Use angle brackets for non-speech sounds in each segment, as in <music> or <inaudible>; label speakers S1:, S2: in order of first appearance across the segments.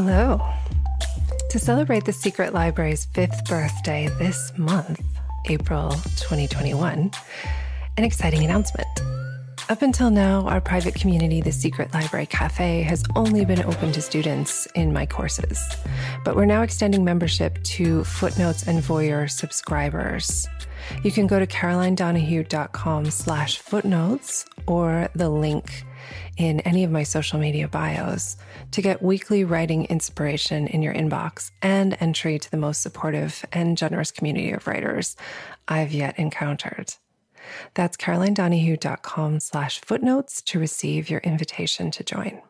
S1: Hello. To celebrate the Secret Library's fifth birthday this month, April 2021, an exciting announcement. Up until now, our private community, the Secret Library Cafe, has only been open to students in my courses. But we're now extending membership to Footnotes and Voyeur subscribers. You can go to carolinedonahue.com slash footnotes or the link in any of my social media bios to get weekly writing inspiration in your inbox and entry to the most supportive and generous community of writers I've yet encountered. That's carolinedonahue.com slash footnotes to receive your invitation to join.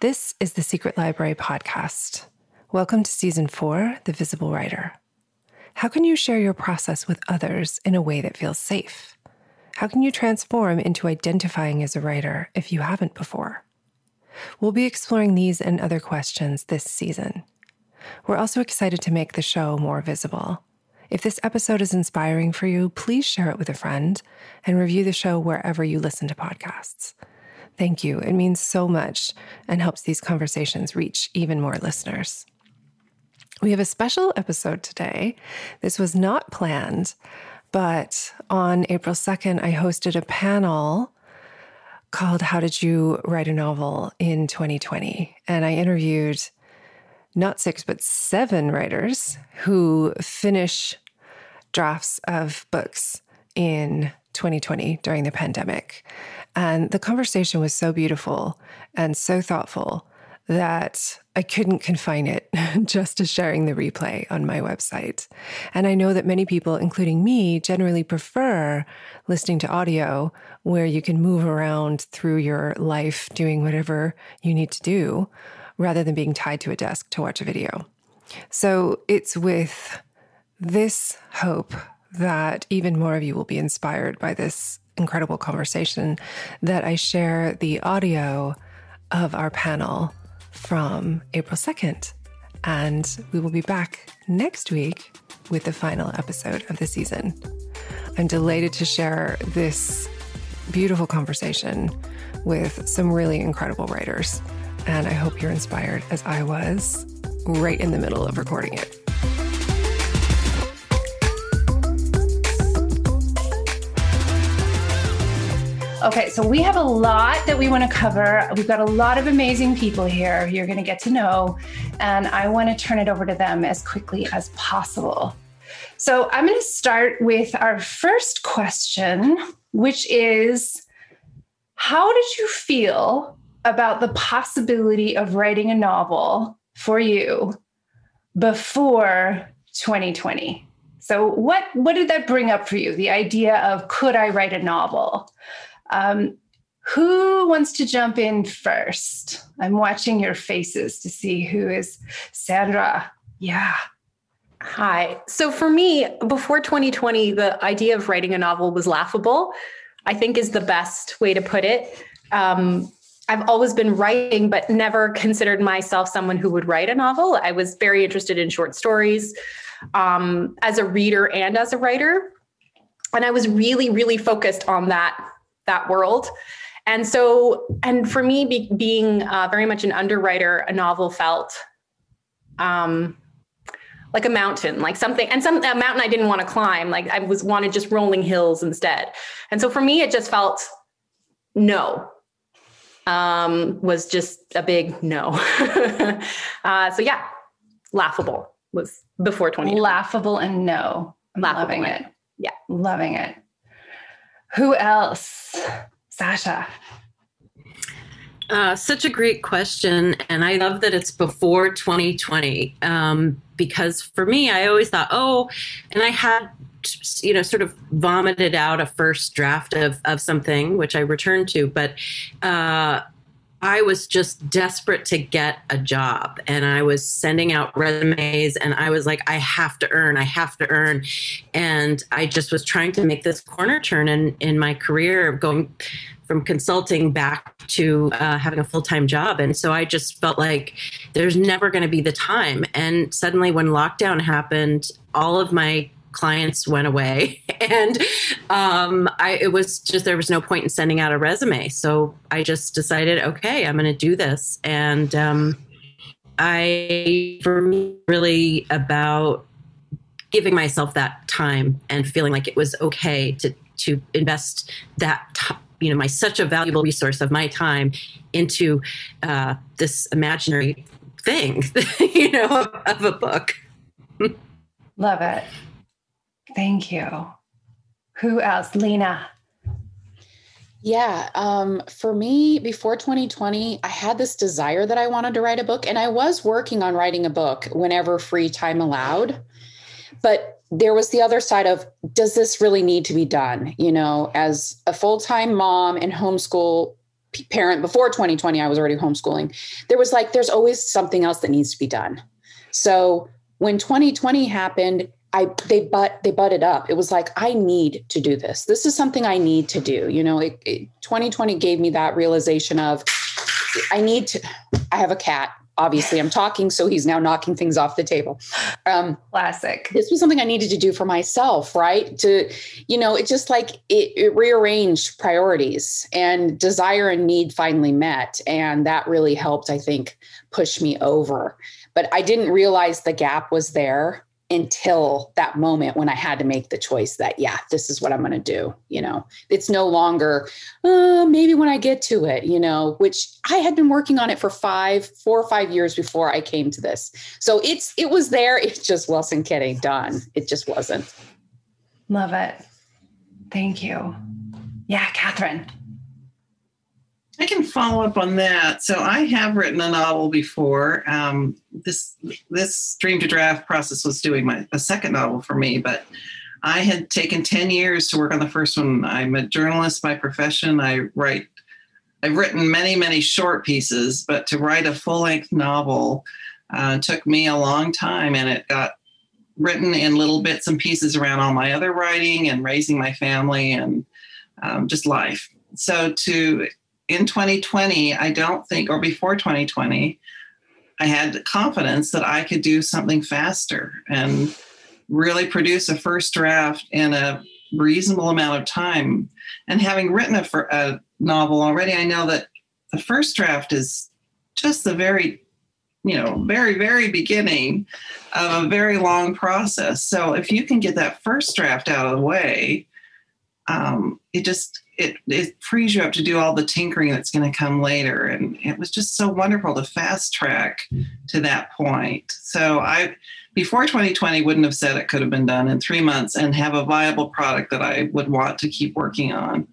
S1: This is the Secret Library podcast. Welcome to season four, The Visible Writer. How can you share your process with others in a way that feels safe? How can you transform into identifying as a writer if you haven't before? We'll be exploring these and other questions this season. We're also excited to make the show more visible. If this episode is inspiring for you, please share it with a friend and review the show wherever you listen to podcasts. Thank you. It means so much and helps these conversations reach even more listeners. We have a special episode today. This was not planned, but on April 2nd, I hosted a panel called How Did You Write a Novel in 2020? And I interviewed not six, but seven writers who finish drafts of books in 2020 during the pandemic. And the conversation was so beautiful and so thoughtful that I couldn't confine it <laughs> just to sharing the replay on my website. And I know that many people, including me, generally prefer listening to audio where you can move around through your life doing whatever you need to do rather than being tied to a desk to watch a video. So it's with this hope that even more of you will be inspired by this incredible conversation that I share the audio of our panel from April 2nd. And we will be back next week with the final episode of the season. I'm delighted to share this beautiful conversation with some really incredible writers. And I hope you're inspired as I was right in the middle of recording it. Okay, so we have a lot that we want to cover. We've got a lot of amazing people here you're going to get to know, and I want to turn it over to them as quickly as possible. So I'm going to start with our first question, which is How did you feel about the possibility of writing a novel for you before 2020? So what what did that bring up for you? The idea of could I write a novel? Um, who wants to jump in first? I'm watching your faces to see who is Sandra. Yeah.
S2: Hi. So for me, before 2020, the idea of writing a novel was laughable, I think is the best way to put it. Um, I've always been writing, but never considered myself someone who would write a novel. I was very interested in short stories um, as a reader and as a writer. And I was really, really focused on that that world. And so, and for me, be, being uh, very much an underwriter, a novel felt um, like a mountain, like something, and some a mountain I didn't want to climb. Like I was wanted just rolling hills instead. And so for me, it just felt no. Um, was just a big no. <laughs> uh, so yeah, laughable was before 20.
S1: Laughable and no. I'm laughable loving it.
S2: Yeah,
S1: loving it. Who else? Sasha.
S3: Uh, such a great question. And I love that it's before 2020. Um, because for me, I always thought, oh, and I had, you know, sort of vomited out a first draft of, of something, which I returned to. But uh, I was just desperate to get a job and I was sending out resumes and I was like, I have to earn, I have to earn. And I just was trying to make this corner turn in, in my career, going from consulting back to uh, having a full time job. And so I just felt like there's never going to be the time. And suddenly, when lockdown happened, all of my clients went away. <laughs> And um, I, it was just there was no point in sending out a resume. So i just decided okay i'm going to do this. And um, I, for me, really about giving myself that time and feeling like it was okay to to invest that t- you know my such a valuable resource of my time into uh, this imaginary thing <laughs> you know of, of a book. <laughs>
S1: Love it thank you who else lena
S4: yeah. Um, for me, before 2020, I had this desire that I wanted to write a book, and I was working on writing a book whenever free time allowed. But there was the other side of does this really need to be done? You know, as a full time mom and homeschool parent before 2020, I was already homeschooling. There was like, there's always something else that needs to be done. So when 2020 happened, I they but they butted up. It was like I need to do this. This is something I need to do. You know, it, it, 2020 gave me that realization of I need to. I have a cat. Obviously, I'm talking, so he's now knocking things off the table.
S1: Um, Classic.
S4: This was something I needed to do for myself, right? To, you know, it just like it, it rearranged priorities and desire and need finally met, and that really helped. I think push me over, but I didn't realize the gap was there until that moment when I had to make the choice that, yeah, this is what I'm going to do. You know, it's no longer, uh, maybe when I get to it, you know, which I had been working on it for five, four or five years before I came to this. So it's, it was there. It just wasn't getting done. It just wasn't.
S1: Love it. Thank you. Yeah, Catherine.
S5: I can follow up on that. So I have written a novel before. Um, this this dream to draft process was doing my a second novel for me, but I had taken ten years to work on the first one. I'm a journalist by profession. I write. I've written many many short pieces, but to write a full length novel uh, took me a long time, and it got written in little bits and pieces around all my other writing and raising my family and um, just life. So to in 2020, I don't think, or before 2020, I had confidence that I could do something faster and really produce a first draft in a reasonable amount of time. And having written a, a novel already, I know that the first draft is just the very you know very very beginning of a very long process so if you can get that first draft out of the way um, it just it, it frees you up to do all the tinkering that's going to come later. And it was just so wonderful to fast track to that point. So I, before 2020, wouldn't have said it could have been done in three months and have a viable product that I would want to keep working on.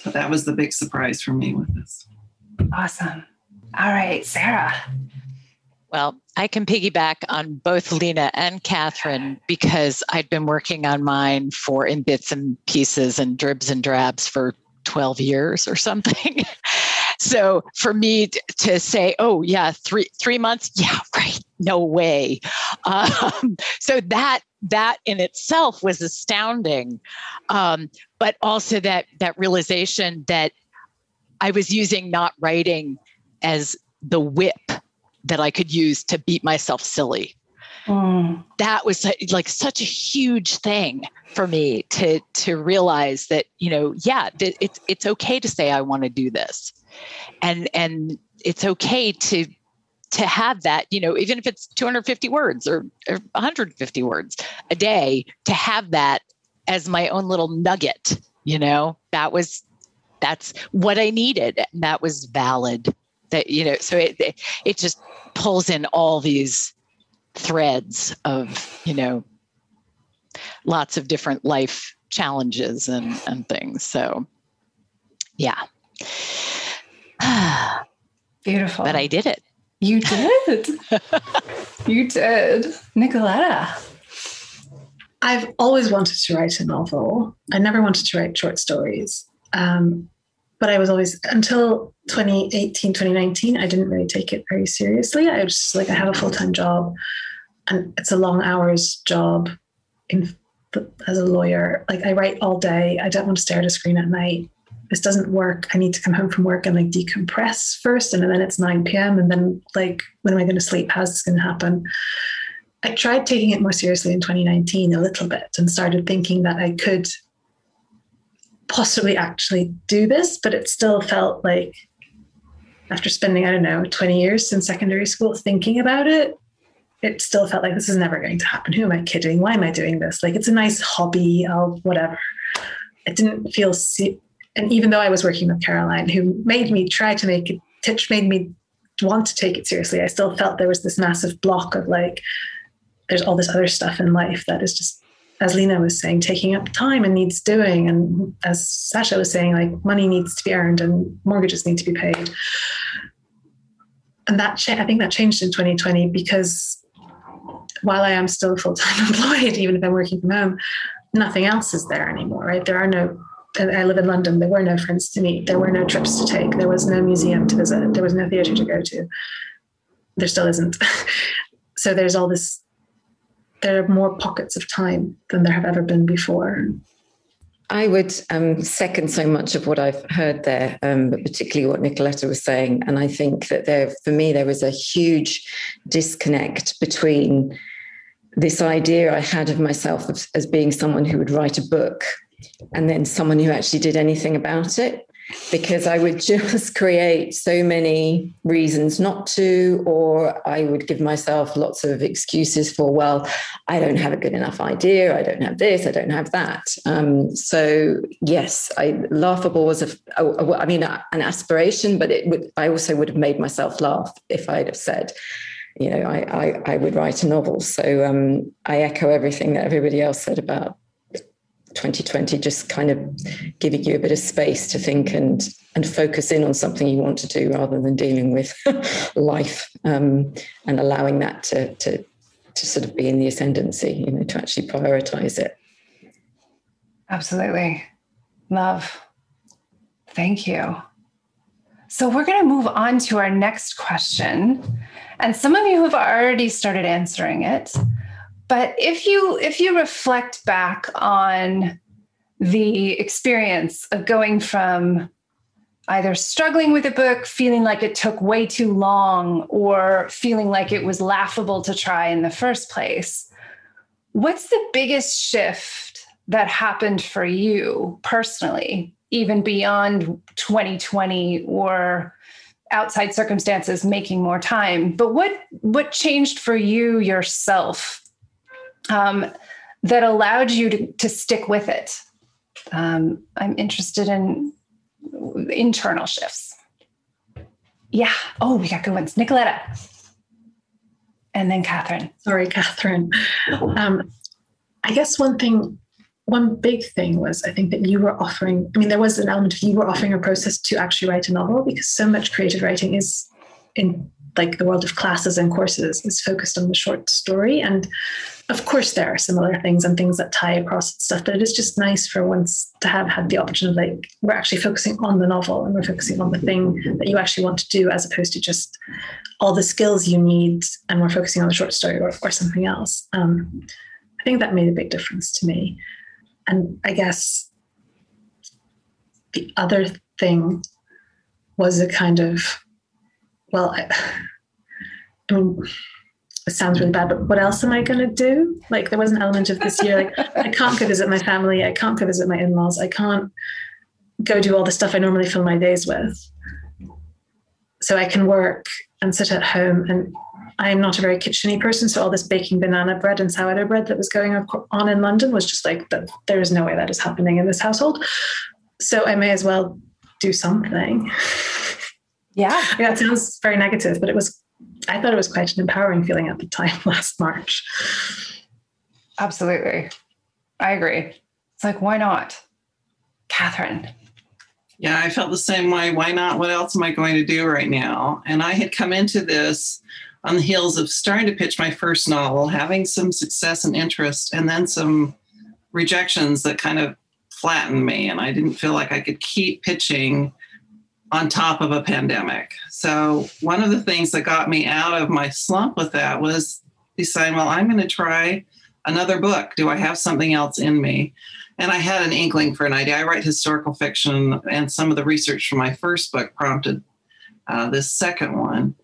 S5: So that was the big surprise for me with this.
S1: Awesome. All right, Sarah.
S6: Well, I can piggyback on both Lena and Catherine because I'd been working on mine for in bits and pieces and dribs and drabs for 12 years or something. <laughs> so for me to say, oh yeah, three three months, yeah, right, no way. Um, <laughs> so that that in itself was astounding, um, but also that that realization that I was using not writing as the whip that I could use to beat myself silly. Mm. That was like such a huge thing for me to to realize that you know yeah it's it's okay to say I want to do this, and and it's okay to to have that you know even if it's 250 words or, or 150 words a day to have that as my own little nugget you know? That was that's what I needed. And that was valid. That you know so it it just pulls in all these threads of you know lots of different life challenges and and things. So yeah. <sighs>
S1: Beautiful.
S6: But i did it.
S1: You did. <laughs> You did. Nicoletta.
S7: I've always wanted to write a novel. I never wanted to write short stories. Um, but I was always until 2018, 2019, I didn't really take it very seriously. I was just like, I have a full time job and it's a long hours job in as a lawyer. Like I write all day. I don't want to stare at a screen at night. This doesn't work. I need to come home from work and like decompress first. And then it's 9 p.m. And then like, when am I going to sleep? How's this going to happen? I tried taking it more seriously in 2019 a little bit and started thinking that I could possibly actually do this, but it still felt like after spending, I don't know, 20 years in secondary school thinking about it, it still felt like this is never going to happen. Who am I kidding? Why am I doing this? Like, it's a nice hobby, I'll whatever. It didn't feel, and even though I was working with Caroline, who made me try to make it, Titch made me want to take it seriously, I still felt there was this massive block of like, there's all this other stuff in life that is just as Lena was saying, taking up time and needs doing. And as Sasha was saying, like money needs to be earned and mortgages need to be paid. And that cha- I think that changed in 2020 because while I am still full time <laughs> employed, even if I'm working from home, nothing else is there anymore, right? There are no, I live in London, there were no friends to meet, there were no trips to take, there was no museum to visit, there was no theatre to go to. There still isn't. <laughs> so there's all this there are more pockets of time than there have ever been before.
S8: I would um, second so much of what I've heard there, um, but particularly what Nicoletta was saying. And I think that there, for me, there was a huge disconnect between this idea I had of myself as, being someone who would write a book and then someone who actually did anything about it because I would <laughs> just create so many reasons not to, or I would give myself lots of excuses for, well, I don't have a good enough idea, I don't have this, I don't have that. Um, so yes, I, laughable was a, a, a, I mean, an aspiration, but it would, I also would have made myself laugh if I'd have said, you know, I, I, I would write a novel. So um, I echo everything that everybody else said about 2020 just kind of giving you a bit of space to think and and focus in on something you want to do rather than dealing with <laughs> life um, and allowing that to, to to sort of be in the ascendancy you know to actually prioritize it.
S1: Absolutely. Love. Thank you. So we're going to move on to our next question and some of you have already started answering it. But if you if you reflect back on the experience of going from either struggling with a book, feeling like it took way too long, or feeling like it was laughable to try in the first place, what's the biggest shift that happened for you personally, even beyond 2020 or outside circumstances making more time? But what what changed for you yourself um, that allowed you to, to stick with it. Um, I'm interested in internal shifts. Yeah. Oh, we got good ones. Nicoletta. And then Catherine.
S7: Sorry, Catherine. Um, I guess one thing, one big thing was I think that you were offering, I mean, there was an element of you were offering a process to actually write a novel because so much creative writing is in like the world of classes and courses is focused on the short story. And of course, there are similar things and things that tie across stuff, but it is just nice for once to have had the option of like, we're actually focusing on the novel and we're focusing on the thing that you actually want to do as opposed to just all the skills you need and we're focusing on the short story or, or something else. Um, I think that made a big difference to me. And I guess the other thing was a kind of well, I, <sighs> I mean, it sounds really bad, but what else am I going to do? Like, there was an element of this year, like, I can't go visit my family. I can't go visit my in laws. I can't go do all the stuff I normally fill my days with. So I can work and sit at home. And I am not a very kitcheny person. So all this baking banana bread and sourdough bread that was going on in London was just like, there is no way that is happening in this household. So I may as well do something.
S1: Yeah. <laughs>
S7: yeah, it sounds very negative, but it was, I thought it was quite an empowering feeling at the time <laughs> last March.
S1: Absolutely. I agree. It's like, why not? Catherine.
S5: Yeah, I felt the same way. Why not? What else am I going to do right now? And I had come into this on the heels of starting to pitch my first novel, having some success and interest, and then some rejections that kind of flattened me. And I didn't feel like I could keep pitching on top of a pandemic. So, one of the things that got me out of my slump with that was deciding, well, I'm going to try another book. Do I have something else in me? And I had an inkling for an idea. I write historical fiction, and some of the research from my first book prompted uh, this second one.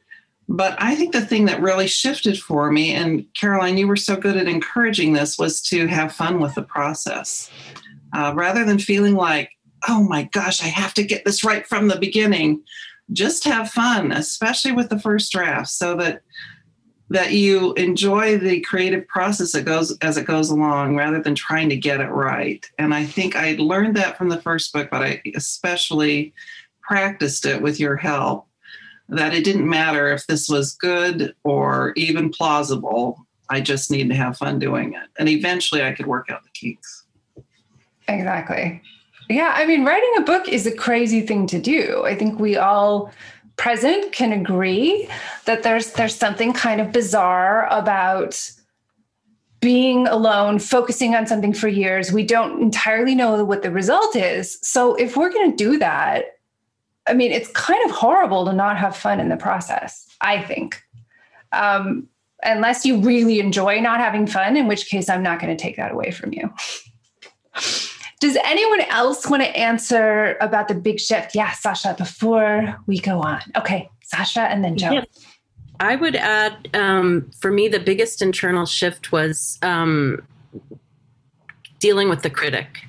S5: But I think the thing that really shifted for me, and Caroline, you were so good at encouraging this, was to have fun with the process. Uh, rather than feeling like oh my gosh, I have to get this right from the beginning. just have fun, especially with the first draft, so that that you enjoy the creative process that goes as it goes along rather than trying to get it right. And I think I learned that from the first book, but I especially practiced it with your help that it didn't matter if this was good or even plausible. I just needed to have fun doing it. And eventually I could work out the kinks.
S1: Exactly. Yeah, I mean, writing a book is a crazy thing to do. I think we all present can agree that there's there's something kind of bizarre about being alone, focusing on something for years. We don't entirely know what the result is. So if we're going to do that, I mean, it's kind of horrible to not have fun in the process, I think. Um, unless you really enjoy not having fun, in which case I'm not going to take that away from you. Does anyone else want to answer about the big shift? Yeah, Sasha, before we go on. Okay, Sasha and then Joe. Yes.
S3: I would add um, for me, the biggest internal shift was um, dealing with the critic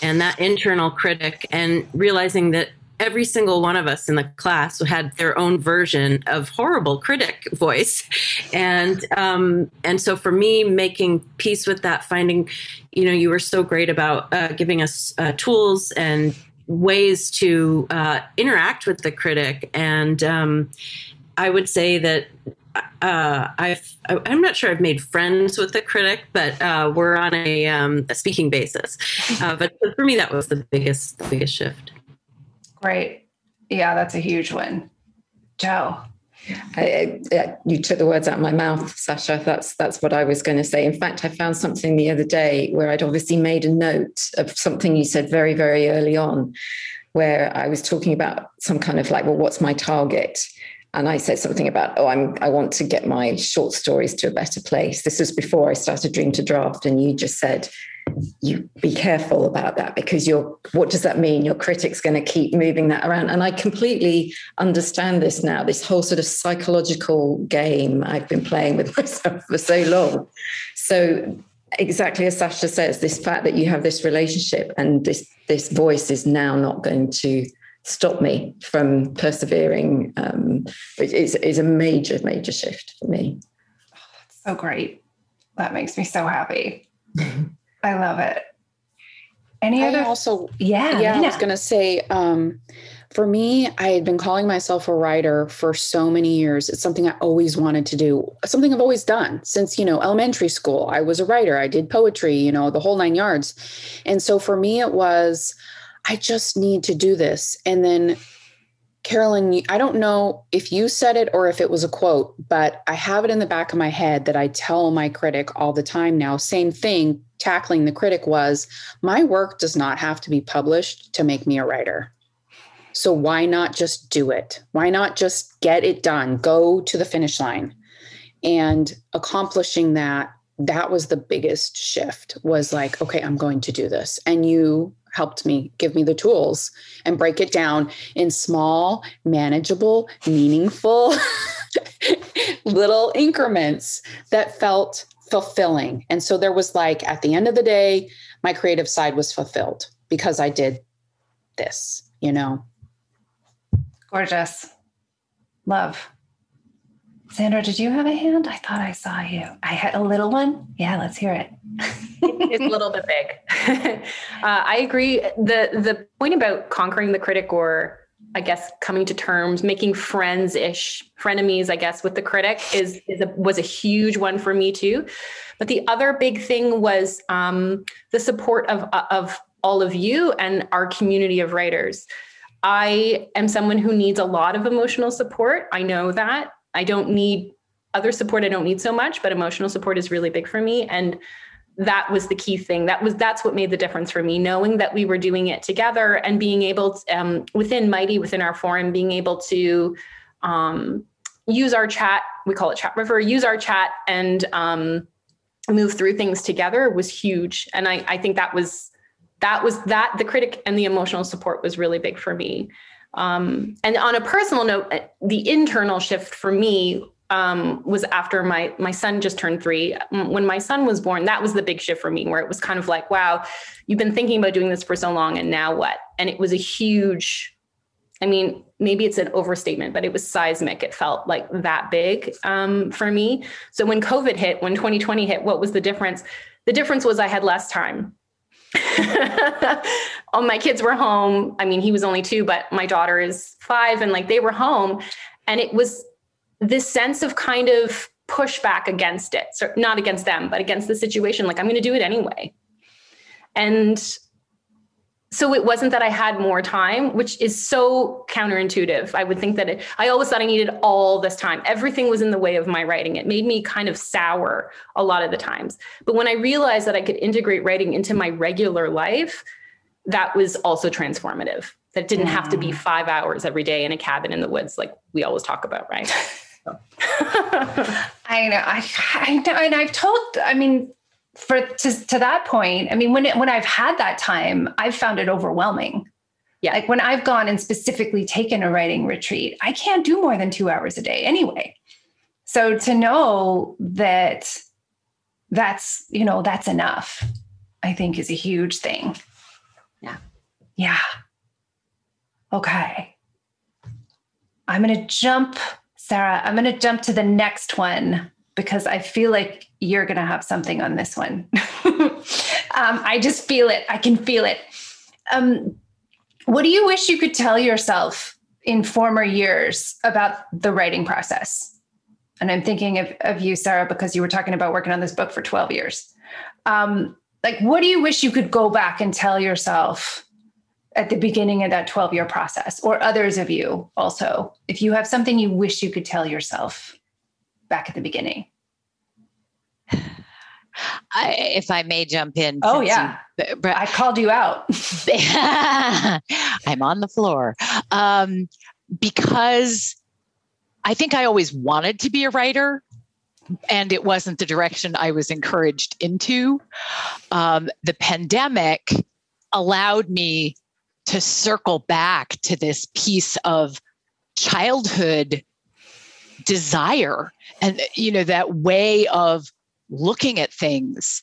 S3: and that internal critic and realizing that every single one of us in the class had their own version of horrible critic <laughs> voice and um, and so for me making peace with that finding you know you were so great about uh, giving us uh, tools and ways to uh, interact with the critic and um, i would say that uh, I've, I'm not sure I've made friends with the critic, but uh, we're on a, um, a speaking basis. Uh, but for me, that was the biggest, the biggest shift.
S1: Right. Yeah, that's a huge one. Joe.
S8: I, I, you took the words out of my mouth, Sasha. That's that's what I was going to say. In fact, I found something the other day where I'd obviously made a note of something you said very, very early on, where I was talking about some kind of like, well, what's my target? And I said something about, oh, I'm I want to get my short stories to a better place. This was before I started Dream to Draft, and you just said, you be careful about that because you're what does that mean? Your critic's going to keep moving that around. And i completely understand this now this whole sort of psychological game i've been playing with <laughs> myself for so long. So exactly as sasha says this fact that you have this relationship and this this voice is now not going to stop me from persevering um, is, is a major major shift for me.
S1: So great. That makes me so happy <laughs> I love it. Any
S4: I
S1: other?
S4: Also, yeah, yeah. Nina. I was going to say, um, for me, I had been calling myself a writer for so many years. It's something I always wanted to do, something I've always done since, you know, elementary school. I was a writer, I did poetry, you know, the whole nine yards. And so for me, it was, I just need to do this. And then Caroline, I don't know if you said it or if it was a quote, but I have it in the back of my head that I tell my critic all the time now. Same thing, tackling the critic was my work does not have to be published to make me a writer. So why not just do it? Why not just get it done? Go to the finish line. And accomplishing that, that was the biggest shift was like, okay, I'm going to do this. And you helped me give me the tools and break it down in small, manageable, meaningful <laughs> little increments that felt fulfilling. And so there was like, at the end of the day, my creative side was fulfilled because I did this, you know.
S1: Gorgeous. Love. Sandra, did you have a hand? I thought I saw you. I had a little one. Yeah, let's hear it.
S2: it's a little bit big. <laughs> uh, I agree. The the point about conquering the critic or I guess coming to terms, making friends ish, frenemies, I guess, with the critic is, is a, was a huge one for me too. But the other big thing was um, the support of, of all of you and our community of writers. I am someone who needs a lot of emotional support. I know that. I don't need other support I don't need so much, but emotional support is really big for me. And that was the key thing. That was that's what made the difference for me. Knowing that we were doing it together and being able to, um, within Mighty, within our forum, being able to um, use our chat. We call it Chat River. Use our chat and um, move through things together was huge. And I, I think that was that was that the critic and the emotional support was really big for me. Um, and on a personal note, uh, the internal shift for me um, was after my my son just turned three. When my son was born, that was the big shift for me, where it was kind of like, wow, you've been thinking about doing this for so long, and now what? And it was a huge, I mean, maybe it's an overstatement, but it was seismic. It felt like that big um, for me. So when COVID hit, when 2020 hit, what was the difference? The difference was I had less time. <laughs> All my kids were home. I mean, he was only two, but my daughter is five, and like they were home. And it was this sense of kind of pushback against it. So not against them, but against the situation. Like, I'm going to do it anyway. And so it wasn't that I had more time, which is so counterintuitive. I would think that it, I always thought I needed all this time. Everything was in the way of my writing. It made me kind of sour a lot of the times. But when I realized that I could integrate writing into my regular life, that was also transformative. That didn't have to be mm. five hours every day in a cabin in the woods, like we always talk about, right? <laughs>
S1: I know. I, I know. And I've told, I mean, for to, to that point, I mean, when it, when I've had that time, I've found it overwhelming. Yeah. Like when I've gone and specifically taken a writing retreat, I can't do more than two hours a day anyway. So to know that that's, you know, that's enough, I think is a huge thing.
S2: Yeah.
S1: Yeah. Okay. I'm going to jump, Sarah, I'm going to jump to the next one because I feel like you're going to have something on this one. <laughs> um, I just feel it. I can feel it. Um, what do you wish you could tell yourself in former years about the writing process? And I'm thinking of, of you, Sarah, because you were talking about working on this book for 12 years. Um, like, what do you wish you could go back and tell yourself at the beginning of that 12 year process, or others of you also? If you have something you wish you could tell yourself back at the beginning.
S6: I, if I may jump in.
S1: Oh yeah, you, but, I called you out. <laughs> <laughs>
S6: I'm on the floor um, because I think I always wanted to be a writer, and it wasn't the direction I was encouraged into. Um, the pandemic allowed me to circle back to this piece of childhood desire and you know that way of looking at things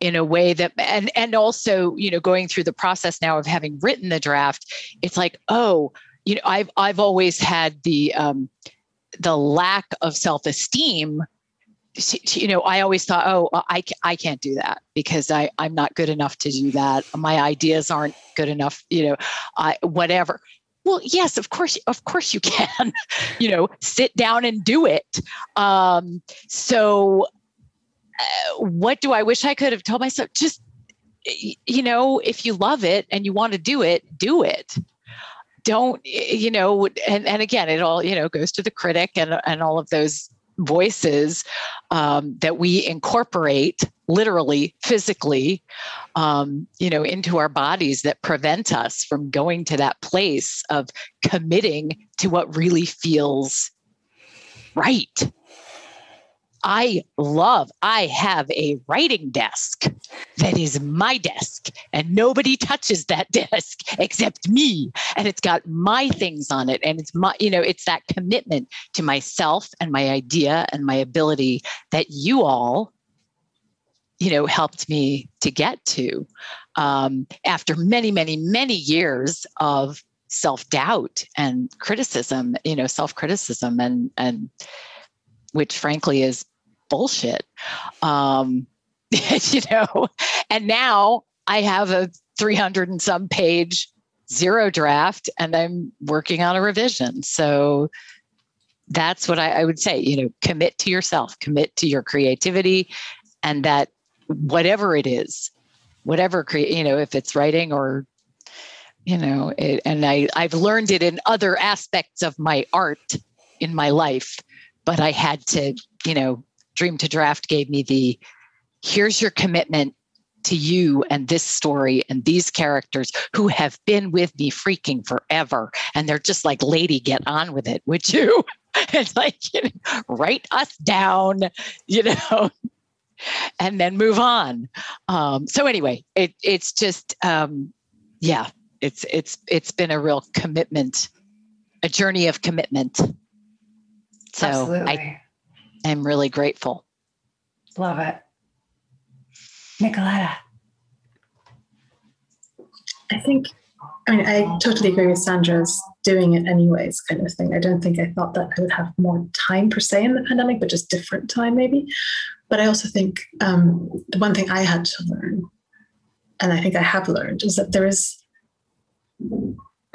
S6: in a way that and and also you know going through the process now of having written the draft it's like oh you know i've i've always had the um the lack of self-esteem you know i always thought oh i i can't do that because i i'm not good enough to do that. My ideas aren't good enough you know i whatever well yes of course of course you can <laughs> you know sit down and do it um so uh, what do I wish I could have told myself? Just, you know, if you love it and you want to do it, do it. Don't, you know, and, and again, it all, you know, goes to the critic and, and all of those voices um, that we incorporate literally physically um, you know into our bodies that prevent us from going to that place of committing to what really feels right I love, I have a writing desk that is my desk, and nobody touches that <laughs> desk except me. And it's got my things on it. And it's my, you know, it's that commitment to myself and my idea and my ability that you all, you know, helped me to get to um, after many, many, many years of self doubt and criticism, you know, self criticism and, and, which frankly is bullshit. Um, <laughs> you know, and now I have a 300 and some page zero draft and I'm working on a revision. So that's what I, I would say, you know, commit to yourself, commit to your creativity and that whatever it is, whatever create, you know, if it's writing or you know, it, and I, I've learned it in other aspects of my art in my life but I had to, you know, Dream to Draft gave me the here's your commitment to you and this story and these characters who have been with me freaking forever. And they're just like, lady, get on with it, would you? <laughs> it's like, you know, write us down, you know, <laughs> and then move on. Um, so anyway, it, it's just, um, yeah, it's, it's, it's been a real commitment, a journey of commitment. So Absolutely. I am really grateful.
S1: Love it. Nicoletta.
S7: I think I mean, I totally agree with Sandra's doing it anyways kind of thing. I don't think I thought that I would have more time per se in the pandemic, but just different time maybe. But I also think um, the one thing I had to learn, and I think I have learned, is that there is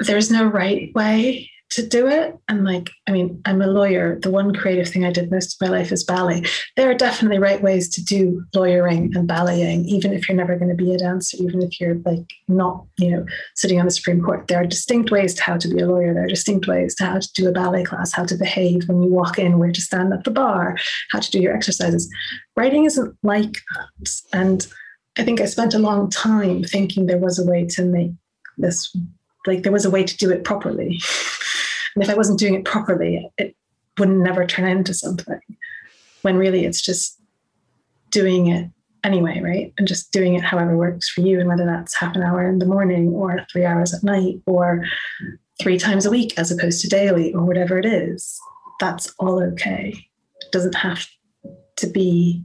S7: there is no right way to do it. And like, I mean, I'm a lawyer. The one creative thing I did most of my life is ballet. There are definitely right ways to do lawyering and balleting, even if you're never going to be a dancer, even if you're like not, you know, sitting on the Supreme Court. There are distinct ways to how to be a lawyer. There are distinct ways to how to do a ballet class, how to behave when you walk in, where to stand at the bar, how to do your exercises. Writing isn't like that. And I think I spent a long time thinking there was a way to make this like there was a way to do it properly. <laughs> And if I wasn't doing it properly, it would never turn into something. When really it's just doing it anyway, right? And just doing it however works for you. And whether that's half an hour in the morning or three hours at night or three times a week as opposed to daily or whatever it is, that's all okay. It doesn't have to be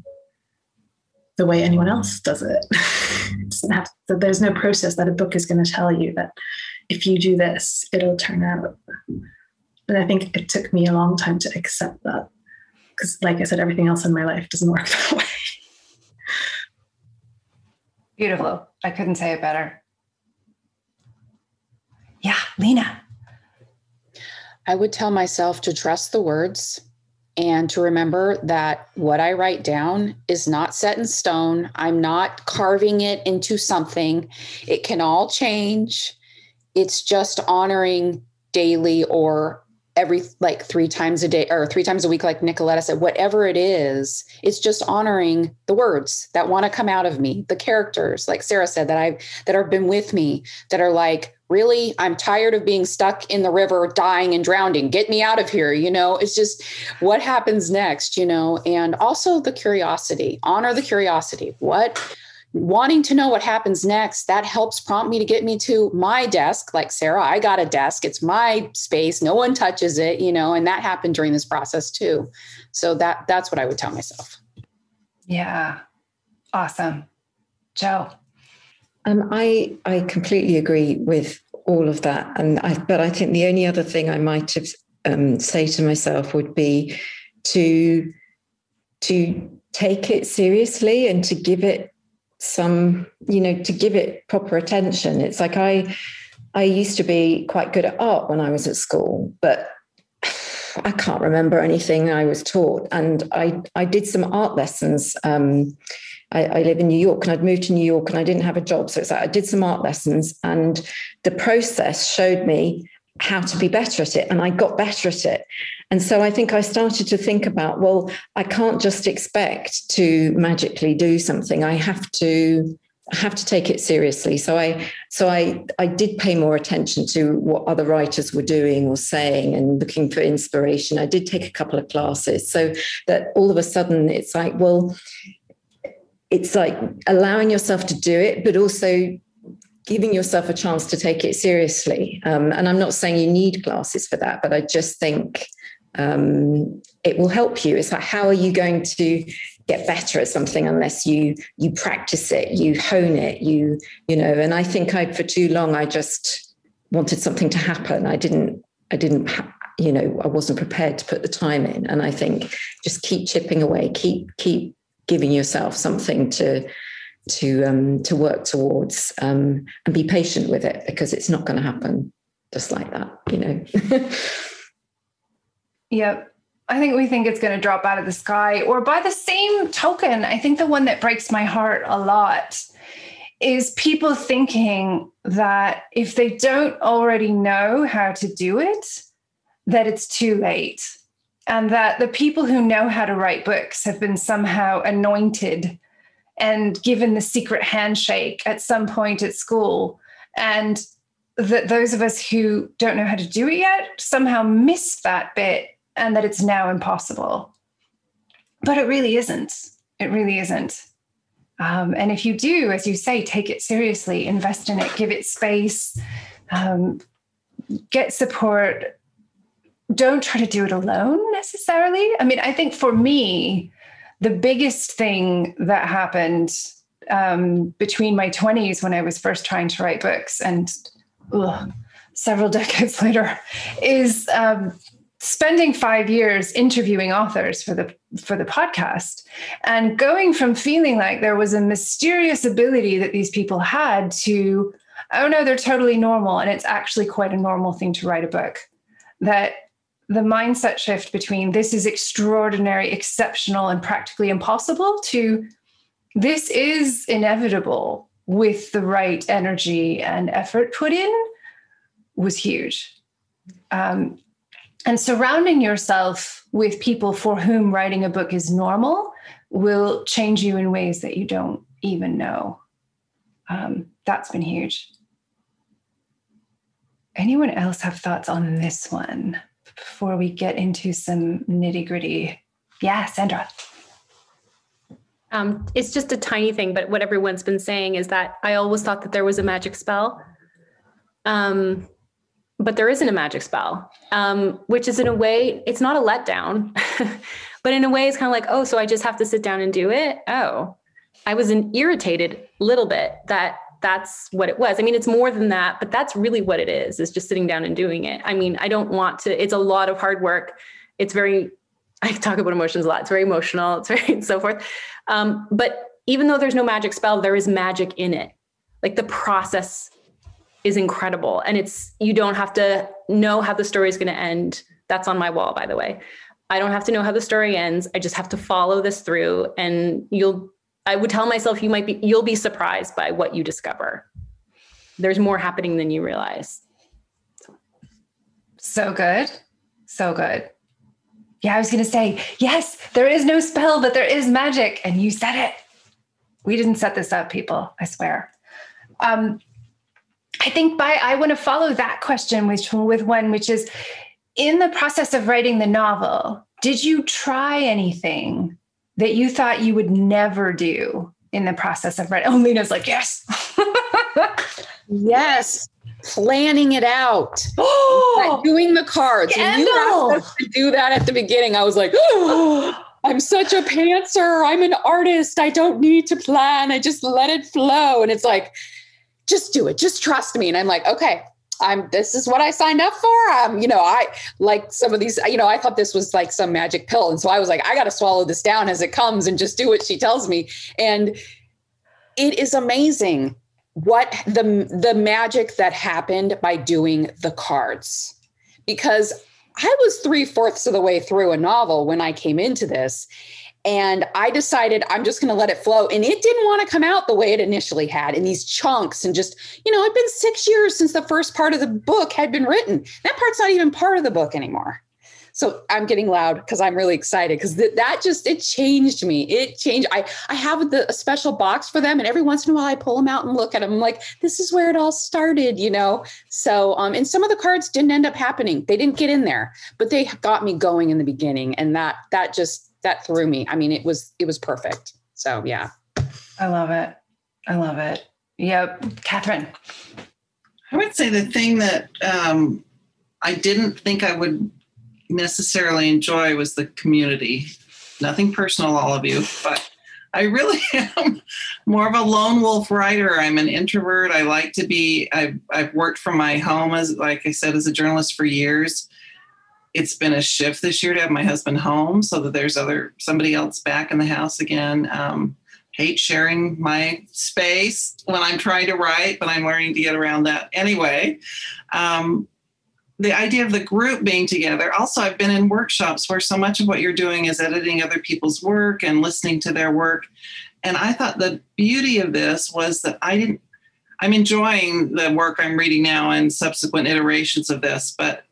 S7: the way anyone else does it. <laughs> it to, there's no process that a book is going to tell you that if you do this, it'll turn out. And I think it took me a long time to accept that. Because, like I said, everything else in my life doesn't <laughs> work that way.
S1: Beautiful. I couldn't say it better. Yeah, Lena.
S4: I would tell myself to trust the words and to remember that what I write down is not set in stone. I'm not carving it into something. It can all change. It's just honoring daily or every like three times a day or three times a week, like Nicoletta said, whatever it is, it's just honoring the words that want to come out of me, the characters, like Sarah said, that I've that have been with me, that are like, really, I'm tired of being stuck in the river, dying and drowning. Get me out of here. You know, it's just what happens next, you know, and also the curiosity, honor the curiosity. What wanting to know what happens next that helps prompt me to get me to my desk. Like sarah i got a desk. It's my space. No one touches it you know and that happened during this process too. So that that's what i would tell myself.
S1: Yeah. Awesome. Joe?
S8: Um, i i completely agree with all of that. And i but i think the only other thing i might have um, say to myself would be to to take it seriously and to give it some you know to give it proper attention. It's like i i used to be quite good at art when i was at school but <sighs> i can't remember anything i was taught. And i i did some art lessons. Um, I, I, live in New York and I'd moved to New York and I didn't have a job. So it's like I did some art lessons and the process showed me how to be better at it. And I got better at it. And so I think I started to think about, well, I can't just expect to magically do something. I have to have to take it seriously. So I so I I did pay more attention to what other writers were doing or saying and looking for inspiration. I did take a couple of classes so that all of a sudden it's like, well, it's like allowing yourself to do it, but also giving yourself a chance to take it seriously. Um, and I'm not saying you need classes for that, but I just think um, it will help you. It's like how are you going to get better at something unless you you practice it, you hone it, you you know. And I think I for too long I just wanted something to happen. I didn't I didn't you know I wasn't prepared to put the time in. And I think just keep chipping away, keep keep giving yourself something to to um, to work towards um, and be patient with it because it's not going to happen just like that, you know. <laughs>
S1: yep. I think we think it's going to drop out of the sky. Or by the same token, I think the one that breaks my heart a lot is people thinking that if they don't already know how to do it, that it's too late. And that the people who know how to write books have been somehow anointed and given the secret handshake at some point at school. And that those of us who don't know how to do it yet somehow missed that bit and that it's now impossible. But it really isn't. It really isn't. Um, and if you do, as you say, take it seriously, invest in it, give it space, um, get support. Don't try to do it alone necessarily. I mean, I think for me, the biggest thing that happened um, between my 20s when I was first trying to write books and ugh, several <laughs> decades later, is um, spending five years interviewing authors for the for the podcast and going from feeling like there was a mysterious ability that these people had to oh no they're totally normal and it's actually quite a normal thing to write a book that the mindset shift between this is extraordinary exceptional and practically impossible to this is inevitable with the right energy and effort put in was huge um, and surrounding yourself with people for whom writing a book is normal will change you in ways that you don't even know. Um, that's been huge. Anyone else have thoughts on this one before we get into some nitty gritty? Yeah, Sandra.
S2: Um, it's just a tiny thing, but what everyone's been saying is that I always thought that there was a magic spell. Um, but there isn't a magic spell, um, which is in a way, it's not a letdown, <laughs> but in a way, it's kind of like, oh, so I just have to sit down and do it. Oh, I was an irritated little bit that that's what it was. I mean, it's more than that, but that's really what it is, is just sitting down and doing it. I mean, I don't want to, it's a lot of hard work. It's very, <laughs> I talk about emotions a lot. It's very emotional. It's <laughs> very, and so forth. Um, but even though there's no magic spell, there is magic in it. Like the process is incredible. And it's, you don't have to know how the story is going to end. That's on my wall, by the way. I don't have to know how the story ends. I just have to follow this through and you'll, I would tell myself you might be, you'll be surprised by what you discover. There's more happening than you realize.
S1: So, good. So good. Yeah, I was going to say, yes, there is no spell, but there is magic. And you said it. We didn't set this up, people, I swear. Um, I think by I want to follow that question with with one which is in the process of writing the novel, did you try anything that you thought you would never do in the process of writing? <laughs> Oh, Lena's like, yes.
S4: yes. Planning it out. <gasps> Oh, doing the cards. You asked us to do that at the beginning, I was like, oh, <gasps> I'm such a pantser. I'm an artist. I don't need to plan. I just let it flow. And it's like, just do it. Just trust me. And I'm like, okay, I'm this is what I signed up for. Um, you know, I like some of these, you know, I thought this was like some magic pill. And so I was like, I gotta swallow this down as it comes and just do what she tells me. And it is amazing what the the magic that happened by doing the cards. Because I was three fourths of the way through a novel when I came into this. And I decided I'm just going to let it flow. And it didn't want to come out the way it initially had in these chunks and just, you know, it'd been six years since the first part of the book had been written. That part's not even part of the book anymore. So I'm getting loud because I'm really excited because th- that just it changed me. It changed. I I have the, a special box for them, and every once in a while I pull them out and look at them. I'm like, this is where it all started, you know. So um, and some of the cards didn't end up happening. They didn't get in there, but they got me going in the beginning, and that that just that threw me. I mean, it was it was perfect. So yeah.
S1: I love it. I love it. Yep. Catherine.
S5: I would say the thing that um, I didn't think I would necessarily enjoy was the community. Nothing personal, all of you, but I really <laughs> am more of a lone wolf writer. I'm an introvert. I like to be. I've I've worked from my home as, like I said, as a journalist for years it's been a shift this year to have my husband home so that there's other somebody else back in the house again. Um, hate sharing my space when I'm trying to write, but I'm learning to get around that anyway. Um, the idea of the group being together. Also, I've been in workshops where so much of what you're doing is editing other people's work and listening to their work. And I thought the beauty of this was that I didn't, I'm enjoying the work I'm reading now and subsequent iterations of this, but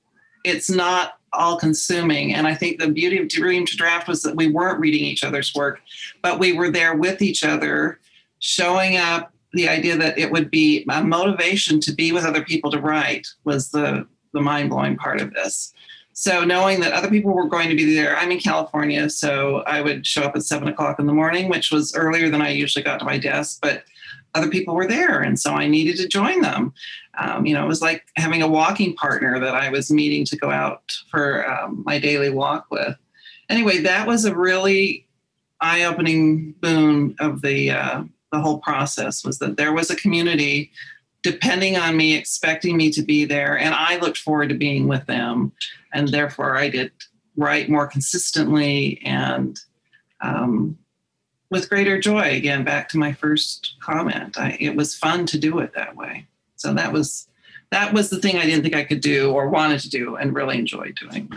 S5: it's not all consuming. And I think the beauty of Dream to Draft was that we weren't reading each other's work, but we were there with each other, showing up. The idea that it would be a motivation to be with other people to write was the, the mind blowing part of this. So knowing that other people were going to be there, I'm in California, so I would show up at seven o'clock in the morning, which was earlier than I usually got to my desk, but other people were there, and so I needed to join them um, you know, it was like having a walking partner that I was meeting to go out for um, my daily walk with. Anyway, that was a really eye-opening boon of the uh, the whole process was that there was a community depending on me, expecting me to be there. And I looked forward to being with them. And therefore, I did write more consistently and um, with greater joy. Again, back to my first comment, I, it was fun to do it that way. So that was that was the thing I didn't think I could do or wanted to do and really enjoyed doing.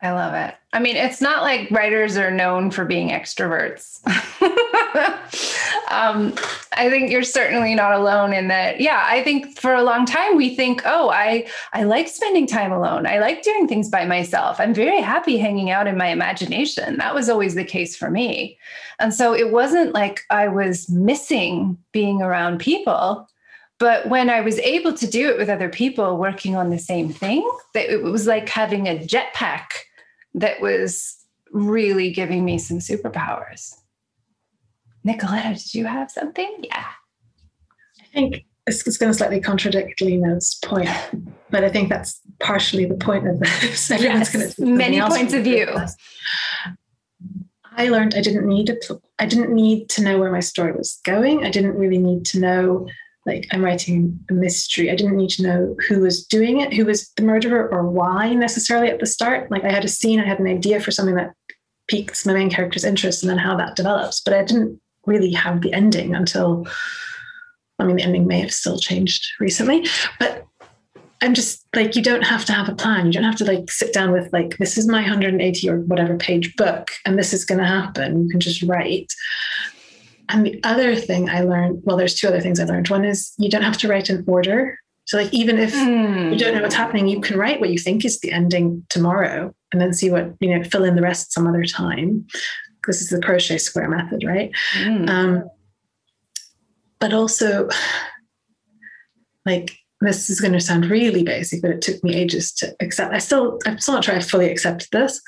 S1: I love it. I mean, it's not like writers are known for being extroverts. <laughs> <laughs> um, I think you're certainly not alone in that. Yeah, I think for a long time we think, oh, I I like spending time alone. I like doing things by myself. I'm very happy hanging out in my imagination. That was always the case for me. And so it wasn't like I was missing being around people. But when I was able to do it with other people working on the same thing, that it was like having a jetpack that was really giving me some superpowers. Nicoletta, did you have something? Yeah.
S7: I think it's, it's going to slightly contradict Lena's point, but I think that's partially the point of this. <laughs>
S1: Everyone's yes, going to many points of view.
S7: I learned I didn't need a I didn't need to know where my story was going. I didn't really need to know like I'm writing a mystery. I didn't need to know who was doing it, who was the murderer, or why necessarily at the start. Like I had a scene, I had an idea for something that piques my main character's interest, and then how that develops. But I didn't really have the ending until. I mean, the ending may have still changed recently, but I'm just like, you don't have to have a plan. You don't have to like sit down with like, this is my 180 or whatever page book, and this is going to happen. You can just write. And the other thing I learned, well, there's two other things I learned. One is you don't have to write in order. So, like, even if mm. you don't know what's happening, you can write what you think is the ending tomorrow and then see what, you know, fill in the rest some other time. This is the crochet square method, right? Mm. Um, but also, like, this is going to sound really basic, but it took me ages to accept. I still, I'm still not sure I fully accept this.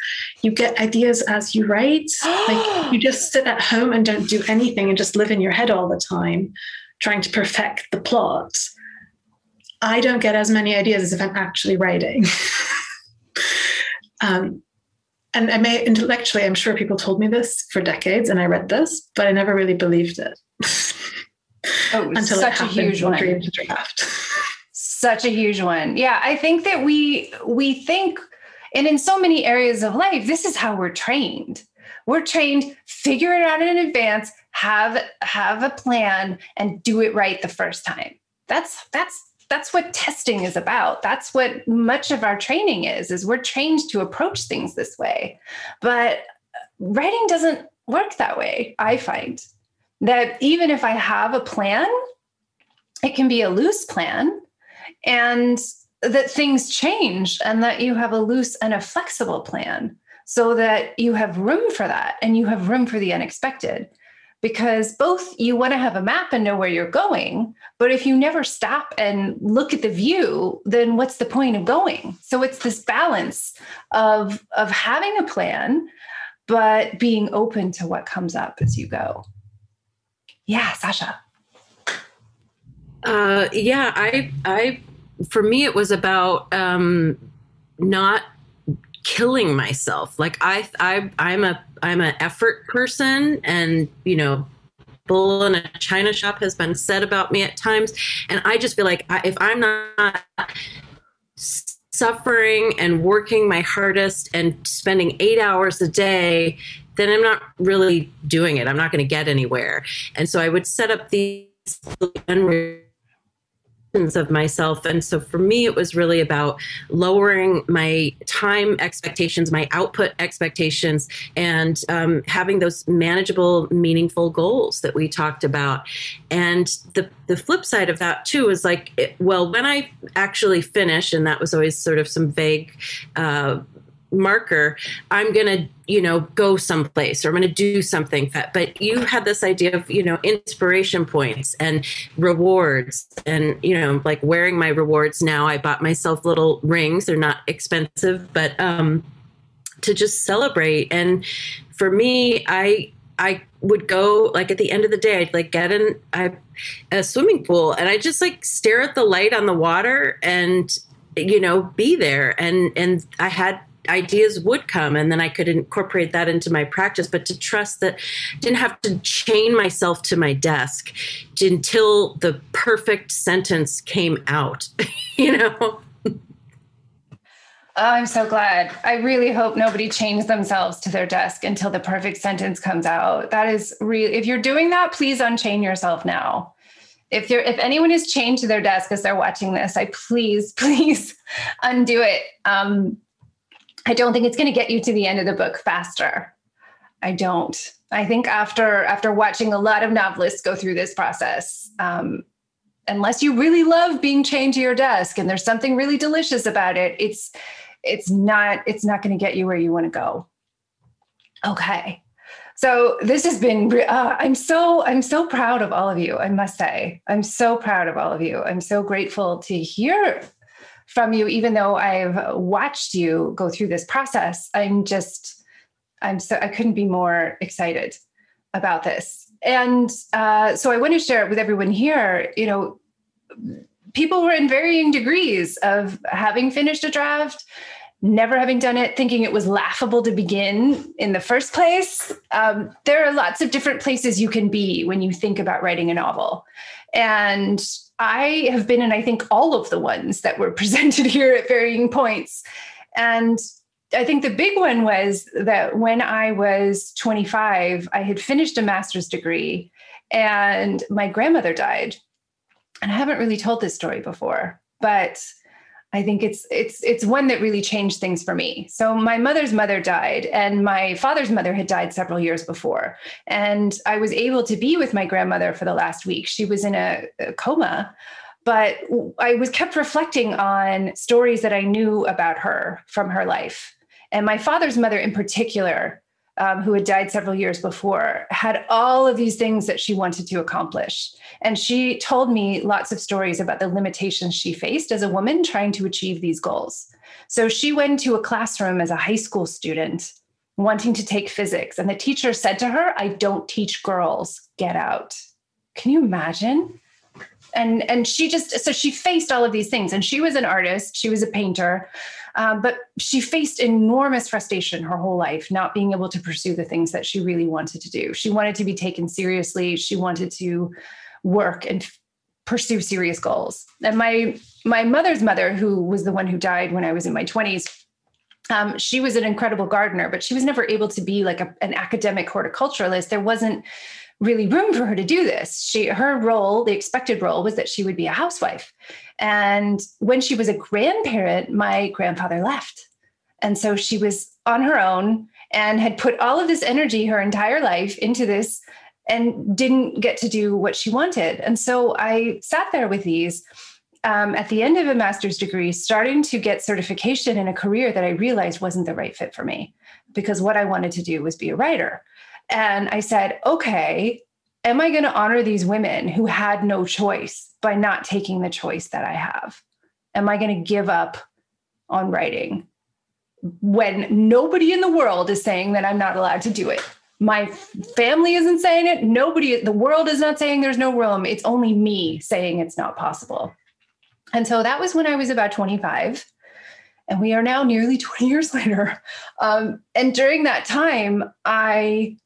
S7: You get ideas as you write. <gasps> like you just sit at home and don't do anything and just live in your head all the time, trying to perfect the plot. I don't get as many ideas as if I'm actually writing. <laughs> um, and I may intellectually, I'm sure people told me this for decades, and I read this, but I never really believed it.
S1: oh, <laughs> until such it a huge one. Dream to draft <laughs> such a huge one. Yeah, I think that we we think and in so many areas of life this is how we're trained. We're trained figure it out in advance, have have a plan and do it right the first time. That's that's that's what testing is about. That's what much of our training is is we're trained to approach things this way. But writing doesn't work that way, I find. That even if I have a plan, it can be a loose plan and that things change and that you have a loose and a flexible plan so that you have room for that and you have room for the unexpected because both you want to have a map and know where you're going but if you never stop and look at the view then what's the point of going? So it's this balance of of having a plan but being open to what comes up as you go. Yeah sasha.
S3: Uh, yeah i i for me, it was about um, not killing myself. Like I, I, I'm a, I'm an effort person, and you know, bull in a china shop has been said about me at times, and I just feel like I, if I'm not suffering and working my hardest and spending eight hours a day then i'm not really doing it. I'm not going to get anywhere. And so i would set up these of myself. And so for me, it was really about lowering my time expectations, my output expectations, and um, having those manageable, meaningful goals that we talked about. And the, the flip side of that, too, is like, it, well, when I actually finish, and that was always sort of some vague uh, marker i'm going to you know go someplace or i'm going to do something. But you had this idea of you know inspiration points and rewards and you know like wearing my rewards now. I bought myself little rings. They're not expensive but um to just celebrate. And for me i i would go like at the end of the day i'd like get in I, a swimming pool and i just like stare at the light on the water and you know be there. And and i had ideas would come and then I could incorporate that into my practice, but to trust that I didn't have to chain myself to my desk until the perfect sentence came out, <laughs> you know?
S1: Oh, I'm so glad. I really hope nobody chains themselves to their desk until the perfect sentence comes out. That is really, if you're doing that, please unchain yourself now. If you're, if anyone is chained to their desk as they're watching this, I please, <laughs> please undo it. Um, I don't think it's going to get you to the end of the book faster. I don't. I think after after watching a lot of novelists go through this process, um, unless you really love being chained to your desk and there's something really delicious about it, it's it's not it's not going to get you where you want to go okay so this has been uh, i'm so i'm so proud of all of you i must say i'm so proud of all of you i'm so grateful to hear from you even though i've watched you go through this process i'm just i'm so i couldn't be more excited about this and uh, so i want to share it with everyone here you know people were in varying degrees of having finished a draft never having done it, thinking it was laughable to begin in the first place. Um, there are lots of different places you can be when you think about writing a novel. And I have been in, I think, all of the ones that were <laughs> presented here at varying points. And I think the big one was that when I was 25, I had finished a master's degree and my grandmother died. And I haven't really told this story before, but I think it's it's it's one that really changed things for me. So my mother's mother died and my father's mother had died several years before. And I was able to be with my grandmother for the last week. She was in a, a coma, but I was kept reflecting on stories that I knew about her from her life. And my father's mother in particular um, who had died several years before, had all of these things that she wanted to accomplish. And she told me lots of stories about the limitations she faced as a woman trying to achieve these goals. So she went to a classroom as a high school student wanting to take physics. And the teacher said to her, I don't teach girls, get out. Can you imagine? And, and she just, so she faced all of these things. And she was an artist, she was a painter. Um, but she faced enormous frustration her whole life, not being able to pursue the things that she really wanted to do. She wanted to be taken seriously. She wanted to work and f- pursue serious goals. And my my mother's mother, who was the one who died when I was in my twenties, um, she was an incredible gardener, but she was never able to be like a, an academic horticulturalist. There wasn't really room for her to do this. She her role, the expected role was that she would be a housewife. And when she was a grandparent, my grandfather left. And so she was on her own and had put all of this energy her entire life into this and didn't get to do what she wanted. And so I sat there with these um, at the end of a master's degree, starting to get certification in a career that I realized wasn't the right fit for me because what I wanted to do was be a writer. And I said, okay, am I going to honor these women who had no choice by not taking the choice that I have? Am I going to give up on writing when nobody in the world is saying that I'm not allowed to do it? My family isn't saying it. Nobody, the world is not saying there's no room. It's only me saying it's not possible. And so that was when I was about 25. And we are now nearly 20 years later. Um, and during that time, I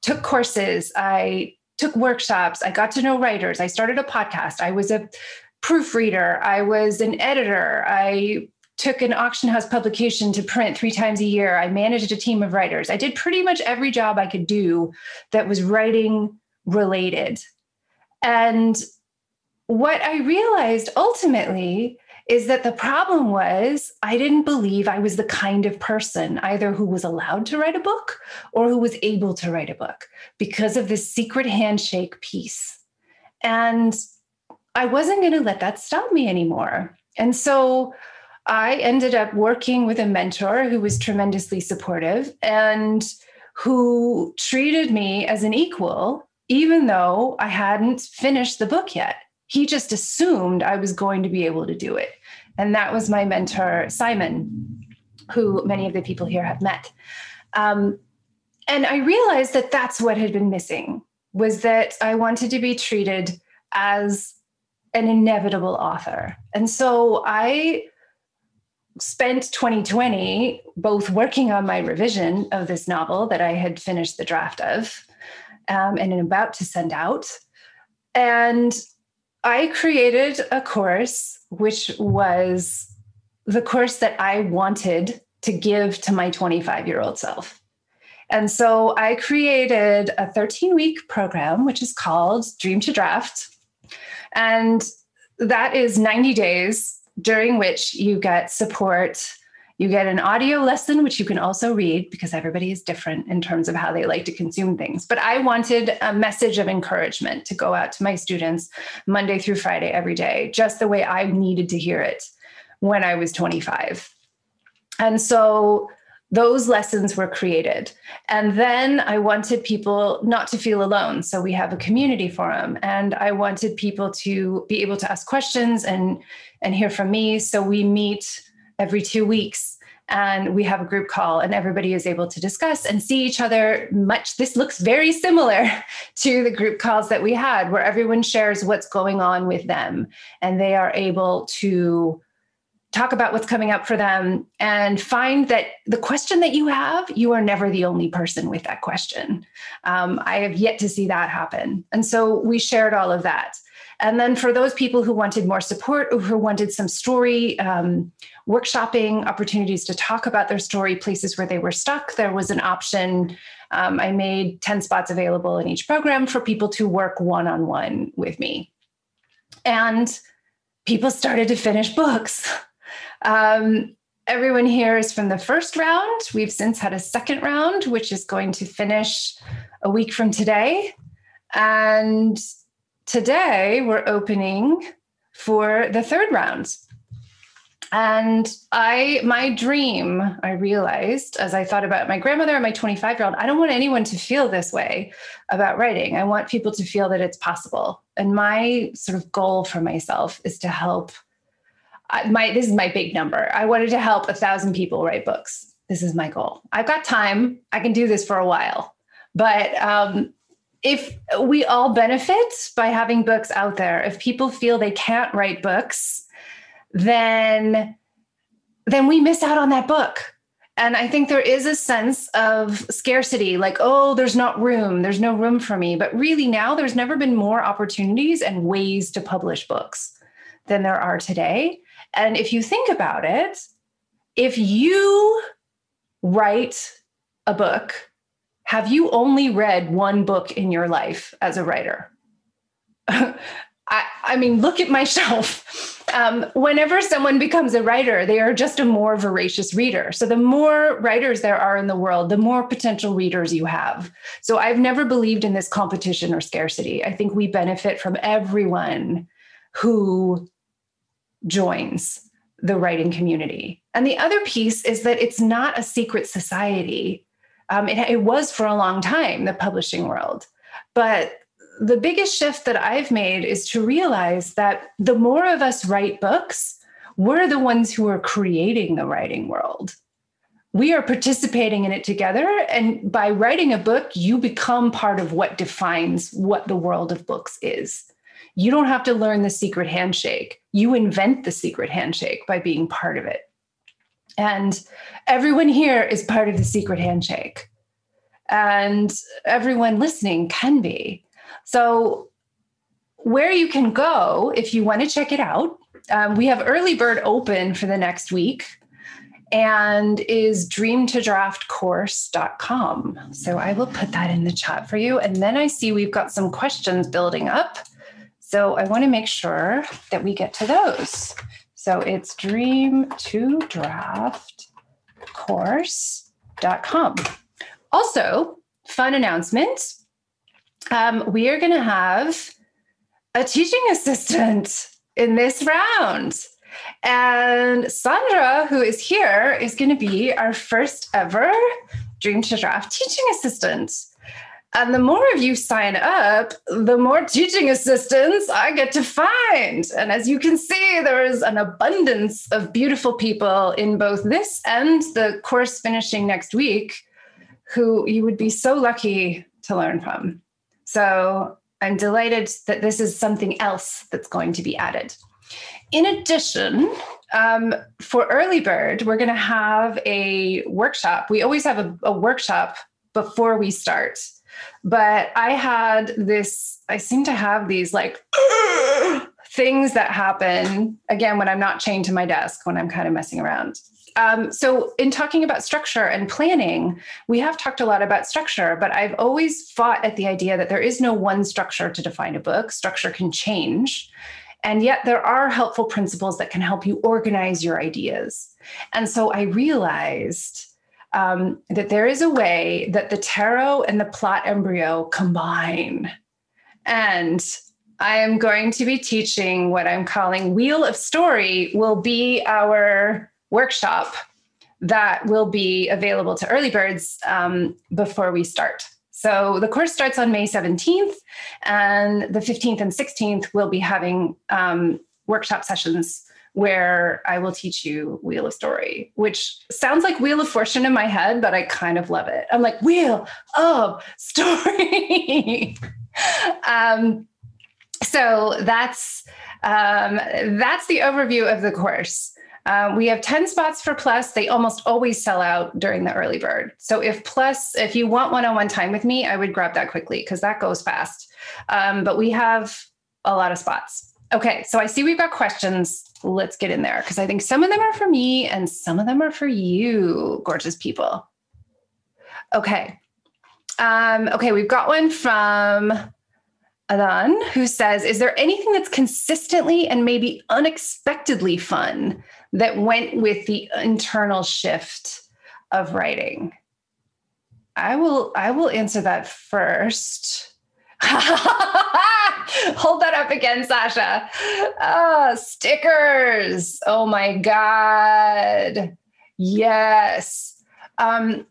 S1: took courses, I took workshops, I got to know writers, I started a podcast, I was a proofreader, I was an editor, I took an auction house publication to print three times a year. I managed a team of writers. I did pretty much every job I could do that was writing related. And what I realized ultimately is that the problem was I didn't believe I was the kind of person either who was allowed to write a book or who was able to write a book because of this secret handshake piece. And I wasn't going to let that stop me anymore. And so I ended up working with a mentor who was tremendously supportive and who treated me as an equal, even though I hadn't finished the book yet. He just assumed I was going to be able to do it. And that was my mentor, Simon, who many of the people here have met. Um, and I realized that that's what had been missing was that I wanted to be treated as an inevitable author. And so I spent 2020 both working on my revision of this novel that I had finished the draft of um, and about to send out. And I created a course which was the course that I wanted to give to my 25 year old self. And so I created a 13 week program, which is called Dream to Draft. And that is 90 days during which you get support. You get an audio lesson, which you can also read because everybody is different in terms of how they like to consume things. But I wanted a message of encouragement to go out to my students Monday through Friday every day, just the way I needed to hear it when I was 25. And so those lessons were created. And then I wanted people not to feel alone. So we have a community forum and I wanted people to be able to ask questions and and hear from me. So we meet every 2 weeks and we have a group call and everybody is able to discuss and see each other much this looks very similar <laughs> to the group calls that we had where everyone shares what's going on with them and they are able to talk about what's coming up for them and find that the question that you have, you are never the only person with that question. Um, I have yet to see that happen. And so we shared all of that. And then for those people who wanted more support or who wanted some story, um, workshopping, opportunities to talk about their story, places where they were stuck, there was an option. Um, I made 10 spots available in each program for people to work one on one with me. And people started to finish books. Um, everyone here is from the first round. We've since had a second round, which is going to finish a week from today. And today we're opening for the third round. And I, my dream, I realized as I thought about my grandmother and my 25 year old, I don't want anyone to feel this way about writing. I want people to feel that it's possible. And my sort of goal for myself is to help my this is my big number. I wanted to help a thousand people write books. This is my goal. I've got time. I can do this for a while, but um, if we all benefit by having books out there, if people feel they can't write books, then then we miss out on that book. And I think there is a sense of scarcity, like, oh, there's not room, there's no room for me. But really, now there's never been more opportunities and ways to publish books than there are today. And if you think about it, if you write a book, have you only read one book in your life as a writer? <laughs> I, I, mean, look at myself. Um, whenever someone becomes a writer, they are just a more voracious reader. So, the more writers there are in the world, the more potential readers you have. So, I've never believed in this competition or scarcity. I think we benefit from everyone who joins the writing community. And the other piece is that it's not a secret society. Um, it, it was for a long time, the publishing world. But the biggest shift that I've made is to realize that the more of us write books, we're the ones who are creating the writing world. We are participating in it together. And by writing a book, you become part of what defines what the world of books is. You don't have to learn the secret handshake. You invent the secret handshake by being part of it. And everyone here is part of the secret handshake. And everyone listening can be. So, where you can go if you want to check it out, um, we have early bird open for the next week and is dreamtodraftcourse.com. So I will put that in the chat for you. And then I see we've got some questions building up. So I want to make sure that we get to those. So it's dream2draftcourse.com. Also, fun announcement. Um, we are going to have a teaching assistant in this round. And Sandra, who is here, is going to be our first ever Dream to Draft teaching assistant. And the more of you sign up, the more teaching assistants I get to find. And as you can see, there is an abundance of beautiful people in both this and the course finishing next week who you would be so lucky to learn from. So I'm delighted that this is something else that's going to be added. in addition, um, for early bird, we're going to have a workshop. We always have a, a workshop before we start. But I had this, I seem to have these like things that happen again when I'm not chained to my desk, when I'm kind of messing around. Um, so, in talking about structure and planning, we have talked a lot about structure, but I've always fought at the idea that there is no one structure to define a book. Structure can change. And yet, there are helpful principles that can help you organize your ideas. And so, I realized um, that there is a way that the tarot and the plot embryo combine. And I am going to be teaching what I'm calling Wheel of Story, will be our workshop that will be available to early birds um, before we start. So the course starts on May 17th, and the 15th and 16th we'll be having um, workshop sessions where I will teach you Wheel of Story, which sounds like Wheel of Fortune in my head, but I kind of love it. I'm like, Wheel of Story. <laughs> um, so that's um, that's the overview of the course. Uh, we have 10 spots for plus. They almost always sell out during the early bird. So if plus, if you want one-on-one time with me, I would grab that quickly because that goes fast. Um, but we have a lot of spots. Okay, so I see we've got questions. Let's get in there because I think some of them are for me and some of them are for you, gorgeous people. Okay. Um, okay, we've got one from Adan who says, Is there anything that's consistently and maybe unexpectedly fun that went with the internal shift of writing? I will I will answer that first. <laughs> Hold that up again, Sasha. Oh, stickers. Oh my God. Yes. Um,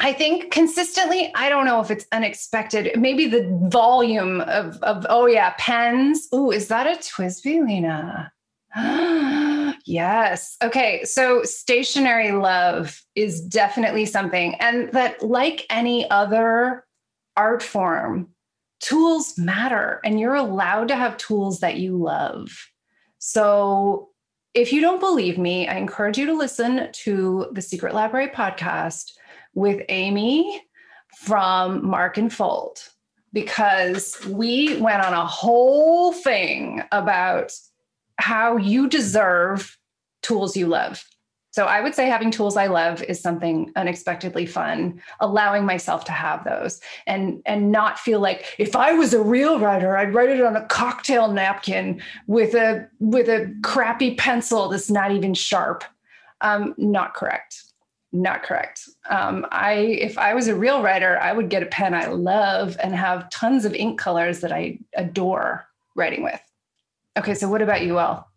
S1: I think consistently, I don't know if it's unexpected. Maybe the volume of, of oh yeah, pens. Ooh, is that a TWSBI, Lena? <gasps> <gasps> yes. Okay. So stationery love is definitely something. And that, like any other art form, tools matter and you're allowed to have tools that you love. So if you don't believe me, I encourage you to listen to the Secret Library podcast with Amy from Mark and Fold because we went on a whole thing about how you deserve tools you love. So I would say having tools I love is something unexpectedly fun, allowing myself to have those and and not feel like if I was a real writer, I'd write it on a cocktail napkin with a with a crappy pencil that's not even sharp. Um, not correct not correct. Um, I if I was a real writer, I would get a pen I love and have tons of ink colors that I adore writing with. Okay, so what about you all?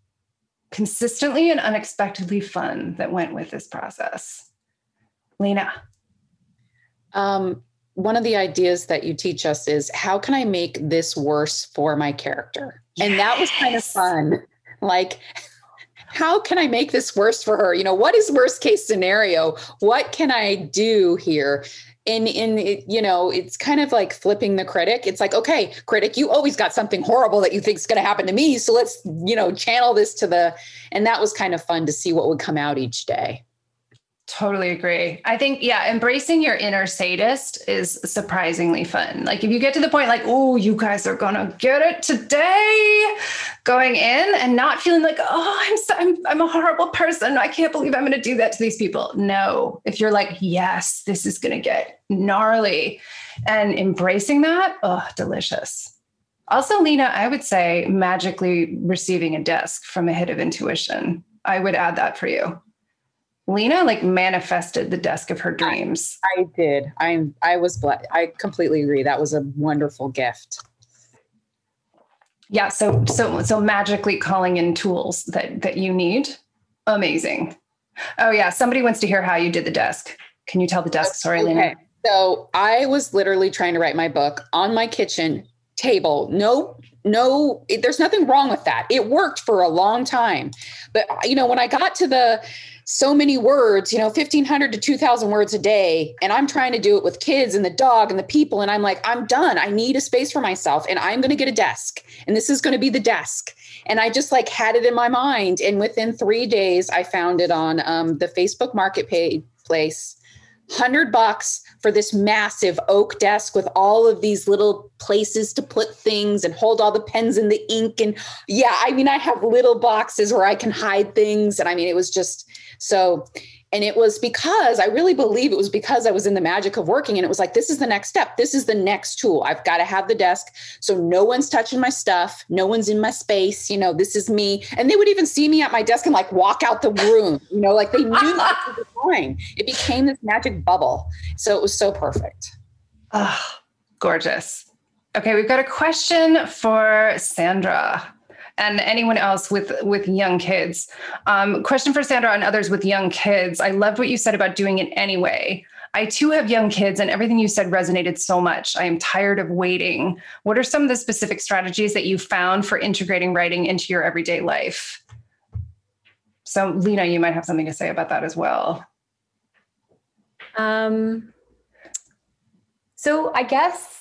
S1: Consistently and unexpectedly fun that went with this process. Lena.
S4: Um, one of the ideas that you teach us is how can I make this worse for my character? Yes. And that was kind of fun. Like how can I make this worse for her? You know, what is worst case scenario? What can I do here? In in you know it's kind of like flipping the critic. It's like okay critic you always got something horrible that you think is going to happen to me so let's you know channel this to the and that was kind of fun to see what would come out each day
S1: Totally agree. I think, yeah, embracing your inner sadist is surprisingly fun. Like, if you get to the point, like, oh, you guys are gonna get it today, going in and not feeling like, oh, I'm, so, I'm, I'm a horrible person. I can't believe I'm gonna do that to these people. No, if you're like, yes, this is gonna get gnarly, and embracing that, oh, delicious. Also, Lena, I would say magically receiving a desk from a hit of intuition. I would add that for you. Lena like manifested the desk of her dreams.
S4: I, I did. I'm I was blessed. I completely agree. That was a wonderful gift.
S1: Yeah, so so so magically calling in tools that that you need. Amazing. Oh yeah, somebody wants to hear how you did the desk. Can you tell the desk story, okay. Lena?
S4: So I was literally trying to write my book on my kitchen table. No no it, there's nothing wrong with that it worked for a long time but you know when i got to the so many words, you know, 1500 to 2000 words a day. And I'm trying to do it with kids and the dog and the people. And I'm like, I'm done. I need a space for myself and I'm going to get a desk and this is going to be the desk. And I just like had it in my mind. And within three days, I found it on um, the Facebook marketplace. 100 bucks for this massive oak desk with all of these little places to put things and hold all the pens and the ink and yeah i mean i have little boxes where i can hide things and i mean it was just so and it was because I really believe it was because I was in the magic of working. And it was like, this is the next step. This is the next tool. I've got to have the desk. So no one's touching my stuff. No one's in my space. You know, this is me. And they would even see me at my desk and like walk out the room, <laughs> you know, like they knew what was <laughs> going. It became this magic bubble. So it was so perfect.
S1: Oh, gorgeous. Okay, we've got a question for Sandra and anyone else with with young kids. Um, question for Sandra and others with young kids. I loved what you said about doing it anyway. I too have young kids, and everything you said resonated so much. I am tired of waiting. What are some of the specific strategies that you found for integrating writing into your everyday life? So, Lena, you might have something to say about that as well.
S2: Um, so, I guess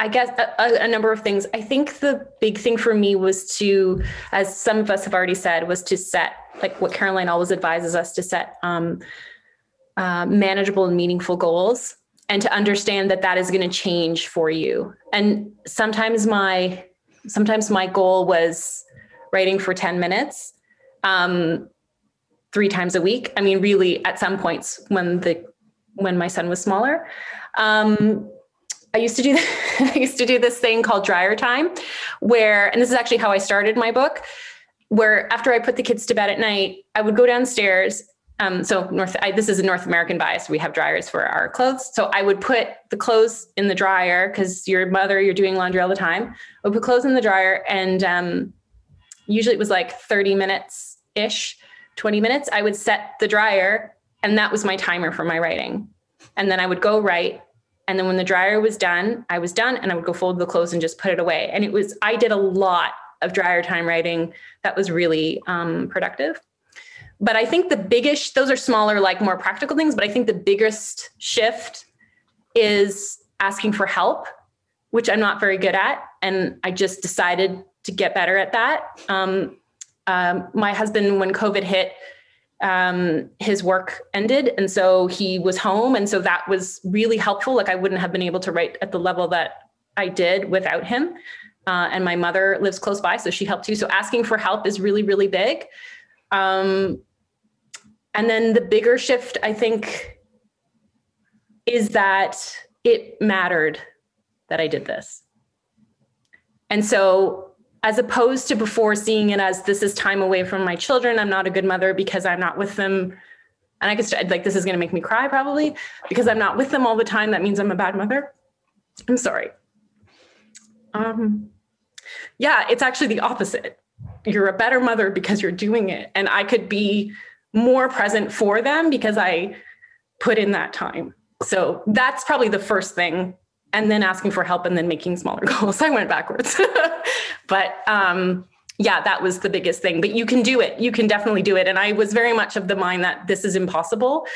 S2: I guess a, a, number of things. I think the big thing for me was to, as some of us have already said, was to set like what Caroline always advises us to set um, uh, manageable and meaningful goals, and to understand that that is going to change for you. And sometimes my sometimes my goal was writing for ten minutes, um, three times a week. I mean, really, at some points when the when my son was smaller. Um, I used to do <laughs> I used to do this thing called dryer time where and this is actually how I started my book where after I put the kids to bed at night I would go downstairs um, so North I, this is a North American bias. We have dryers for our clothes. So I would put the clothes in the dryer cuz your mother you're doing laundry all the time. I would put clothes in the dryer and um, usually it was like 30 minutes ish 20 minutes I would set the dryer and that was my timer for my writing. And then I would go write and then when the dryer was done, I was done and I would go fold the clothes and just put it away. And it was, I did a lot of dryer time writing that was really um, productive. But I think the biggest, those are smaller, like more practical things. But I think the biggest shift is asking for help, which I'm not very good at. And I just decided to get better at that. Um, um, my husband, when COVID hit, um, his work ended. And so he was home. And so that was really helpful. Like I wouldn't have been able to write at the level that I did without him. Uh, and my mother lives close by, so she helped too. So asking for help is really, really big. Um, and then the bigger shift, I think, is that it mattered that I did this. And so as opposed to before seeing it as this is time away from my children. I'm not a good mother because I'm not with them. And I guess like this is going to make me cry probably because I'm not with them all the time. That means I'm a bad mother. I'm sorry. Um, yeah, it's actually the opposite. You're a better mother because you're doing it. And I could be more present for them because I put in that time. So that's probably the first thing and then asking for help and then making smaller <laughs> goals. I went backwards. <laughs> but um, yeah, that was the biggest thing. But you can do it. You can definitely do it. And I was very much of the mind that this is impossible.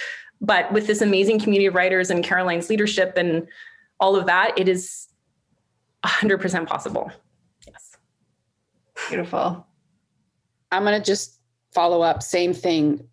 S2: But with this amazing community of writers and Caroline's leadership and all of that, it is 100% possible. Yes.
S1: Beautiful.
S4: I'm going to just follow up. Same thing.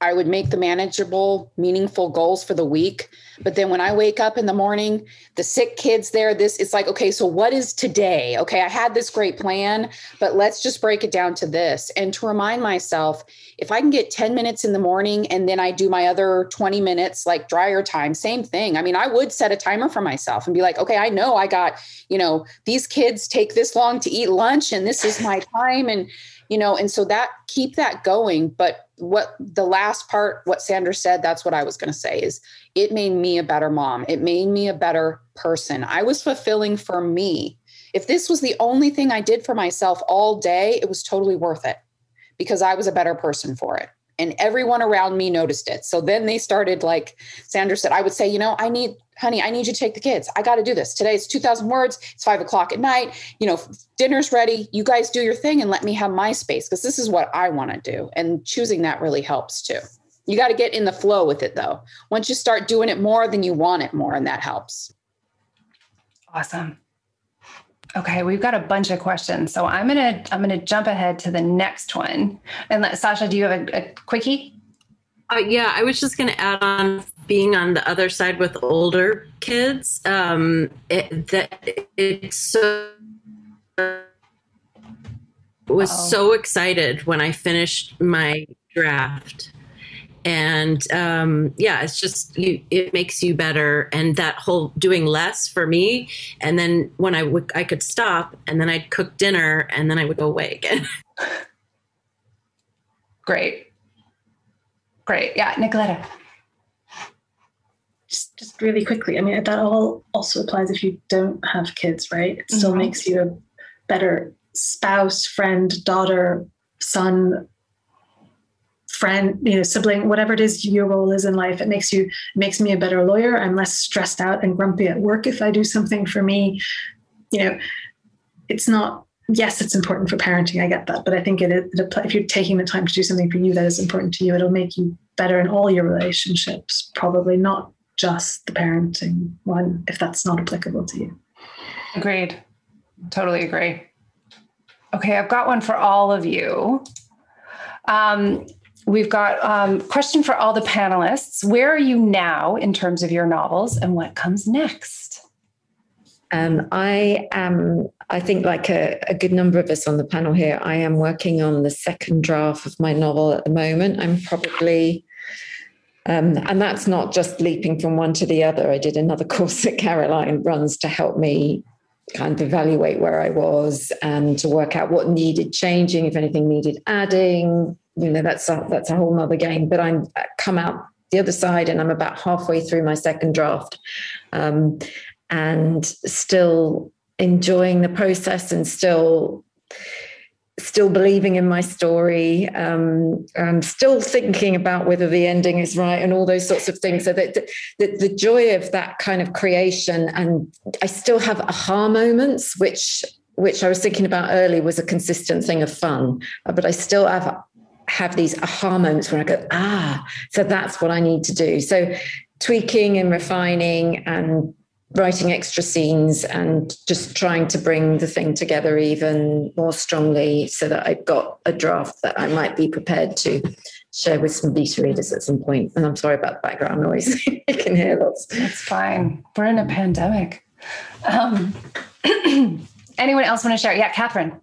S4: I would make the manageable, meaningful goals for the week. But then when I wake up in the morning, the sick kids there, this it's like, okay, so what is today? Okay, I had this great plan, but let's just break it down to this. And to remind myself, if I can get 10 minutes in the morning and then I do my other 20 minutes like dryer time, same thing. I mean, I would set a timer for myself and be like, okay, I know I got, you know, these kids take this long to eat lunch and this is my time. And you know and so that keep that going but what the last part what sandra said that's what i was going to say is it made me a better mom. It made me a better person. I was fulfilling for me. If this was the only thing i did for myself all day it was totally worth it because i was a better person for it and everyone around me noticed it so then they started like sandra said i would say you know i need honey, I need you to take the kids. I got to do this. Today it's 2000 words. It's five o'clock at night. You know, dinner's ready. You guys do your thing and let me have my space because this is what I want to do. And choosing that really helps too. You got to get in the flow with it though. Once you start doing it more, then you want it more and that helps.
S1: Awesome. Okay, we've got a bunch of questions, so I'm gonna I'm gonna jump ahead to the next one. And let, Sasha, do you have a, a quickie?
S3: Uh, yeah, I was just going to add on being on the other side with older kids. Um, it, that it's so was Uh-oh. so excited when I finished my draft and um, yeah it's just you it makes you better. And that whole doing less for me and then when I would I could stop and then I'd cook dinner and then I would go away again. <laughs>
S1: Great. Great. Yeah Nicoletta.
S7: Just just really quickly I mean that all also applies if you don't have kids right? It still mm-hmm. makes you a better spouse friend daughter son friend, you know, sibling, whatever it is your role is in life, it makes you makes me a better lawyer. I'm less stressed out and grumpy at work if I do something for me. You know, it's not. Yes, it's important for parenting. I get that, but I think it, it if you're taking the time to do something for you that is important to you, it'll make you better in all your relationships. Probably not just the parenting one, if that's not applicable to you.
S1: Agreed. Totally agree. Okay, I've got one for all of you. Um, We've got um, question for all the panelists. Where are you now in terms of your novels, and what comes next?
S8: Um, I am, I think, like a, a, good number of us on the panel here, I am working on the second draft of my novel at the moment. I'm probably, um, and that's not just leaping from one to the other. I did another <laughs> course that Caroline runs to help me kind of evaluate where I was and to work out what needed changing, if anything needed adding, you know that's a, that's a whole nother game but i'm come out the other side and i'm about halfway through my second draft um, and still enjoying the process and still still believing in my story um, and still thinking about whether the ending is right and all those sorts of things. So that the, the, joy of that kind of creation and i still have aha moments which which i was thinking about early was a consistent thing of fun but i still have have these aha moments where I go, ah, so that's what I need to do. So tweaking and refining and writing extra scenes and just trying to bring the thing together even more strongly so that I've got a draft that I might be prepared to share with some beta readers at some point. And I'm sorry about the background noise. <laughs> you can hear lots.
S1: It's fine. We're in a pandemic. Um, <clears throat> anyone else want to share? Yeah, Catherine.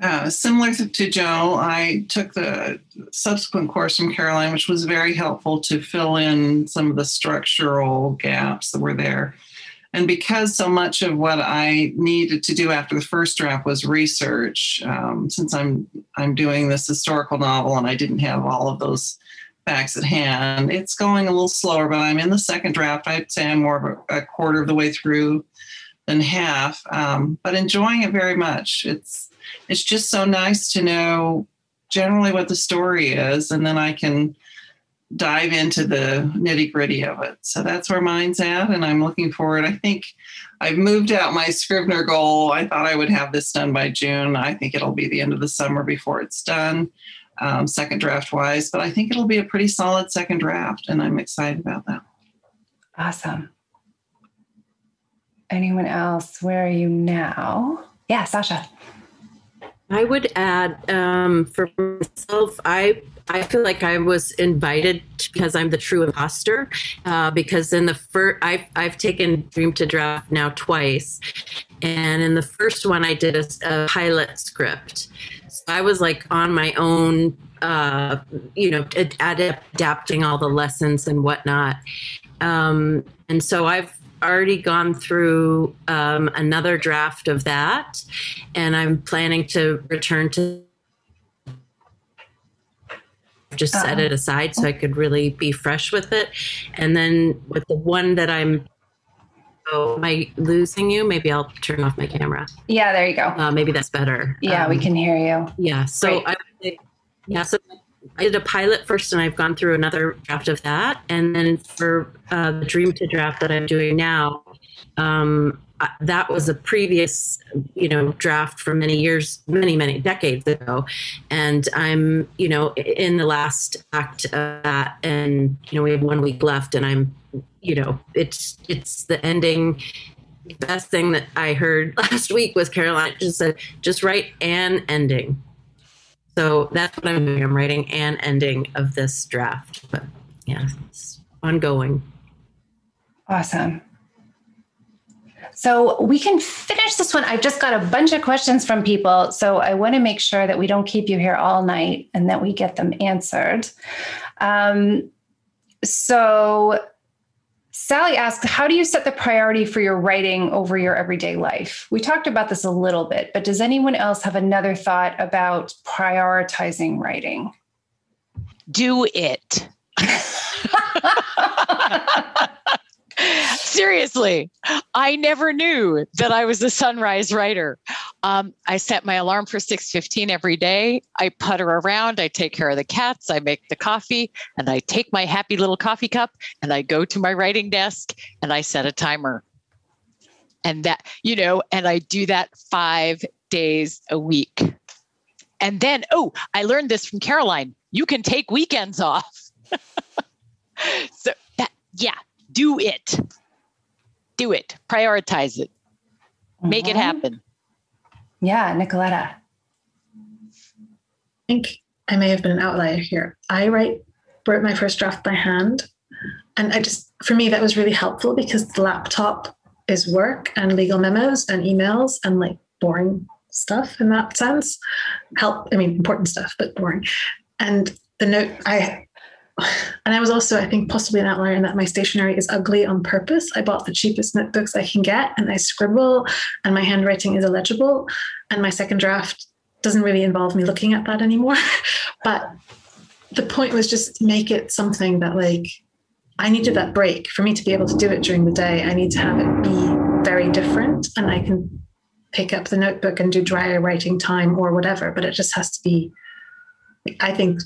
S5: Uh, similar to Joe, I took the subsequent course from Caroline, which was very helpful to fill in some of the structural gaps that were there. And because so much of what I needed to do after the first draft was research, um, since I'm I'm doing this historical novel and I didn't have all of those facts at hand, it's going a little slower. But I'm in the second draft. I'd say I'm more of a, quarter of the way through than half, um, but enjoying it very much. It's it's just so nice to know generally what the story is, and then I can dive into the nitty gritty of it. So that's where mine's at, and I'm looking forward. I think I've moved out my Scrivener goal. I thought I would have this done by June. I think it'll be the end of the summer before it's done, um, second draft wise, but I think it'll be a pretty solid second draft, and I'm excited about that.
S1: Awesome. Anyone else? Where are you now? Yeah, Sasha.
S3: I would add um, for myself, I I feel like I was invited because I'm the true imposter. Uh, because in the first, I've I've taken Dream to Draft now twice, and in the first one I did a, a pilot script. So I was like on my own, uh, you know, ad- adapting all the lessons and whatnot. Um, and so I've already gone through um, another draft of that, and I'm planning to return to just uh-huh. set it aside so I could really be fresh with it. And then with the one that I'm Oh, am I losing you? Maybe I'll turn off my camera.
S1: Yeah, there you go.
S3: Uh, maybe that's better.
S1: Yeah, um, we can hear you.
S3: Yeah. So Great. I, yeah. So I did a pilot first, and I've gone through another draft of that. And then for uh, the Dream to draft that I'm doing now, um, that was a previous, you know, draft from many years, many many decades ago, and I'm, you know, in the last act of that, and you know, we have one week left, and I'm, you know, it's it's the ending best thing that I heard <laughs> last week was Caroline just said, just write an ending. So that's what I'm doing. I'm writing an ending of this draft. But yeah, it's ongoing.
S1: Awesome. So we can finish this one. I've just got a bunch of questions from people. So I want to make sure that we don't keep you here all night and that we get them answered. Um, so Sally asks, How do you set the priority for your writing over your everyday life? We talked about this a little bit, but does anyone else have another thought about prioritizing writing?
S6: Do it. <laughs> <laughs> Seriously, I never knew that I was a sunrise writer. Um, I set my alarm for 6:15 every day. I putter around, I take care of the cats, I make the coffee, and I take my happy little coffee cup and I go to my writing desk and I set a timer. And that, you know, and I do that 5 days a week. And then, oh, I learned this from Caroline. You can take weekends off. <laughs> so that yeah, do it. Do it. Prioritize it. Make mm-hmm. it happen.
S1: Yeah, Nicoletta.
S7: I think I may have been an outlier here. I write wrote my first draft by hand. And I just for me that was really helpful because the laptop is work and legal memos and emails and like boring stuff in that sense. Help, I mean important stuff, but boring. And the note I and I was also, I think, possibly an outlier in that my stationery is ugly on purpose. I bought the cheapest notebooks I can get and I scribble, and my handwriting is illegible. And my second draft doesn't really involve me looking at that anymore. <laughs> but the point was just make it something that, like, I needed that break for me to be able to do it during the day. I need to have it be very different, and I can pick up the notebook and do dry writing time or whatever, but it just has to be. I think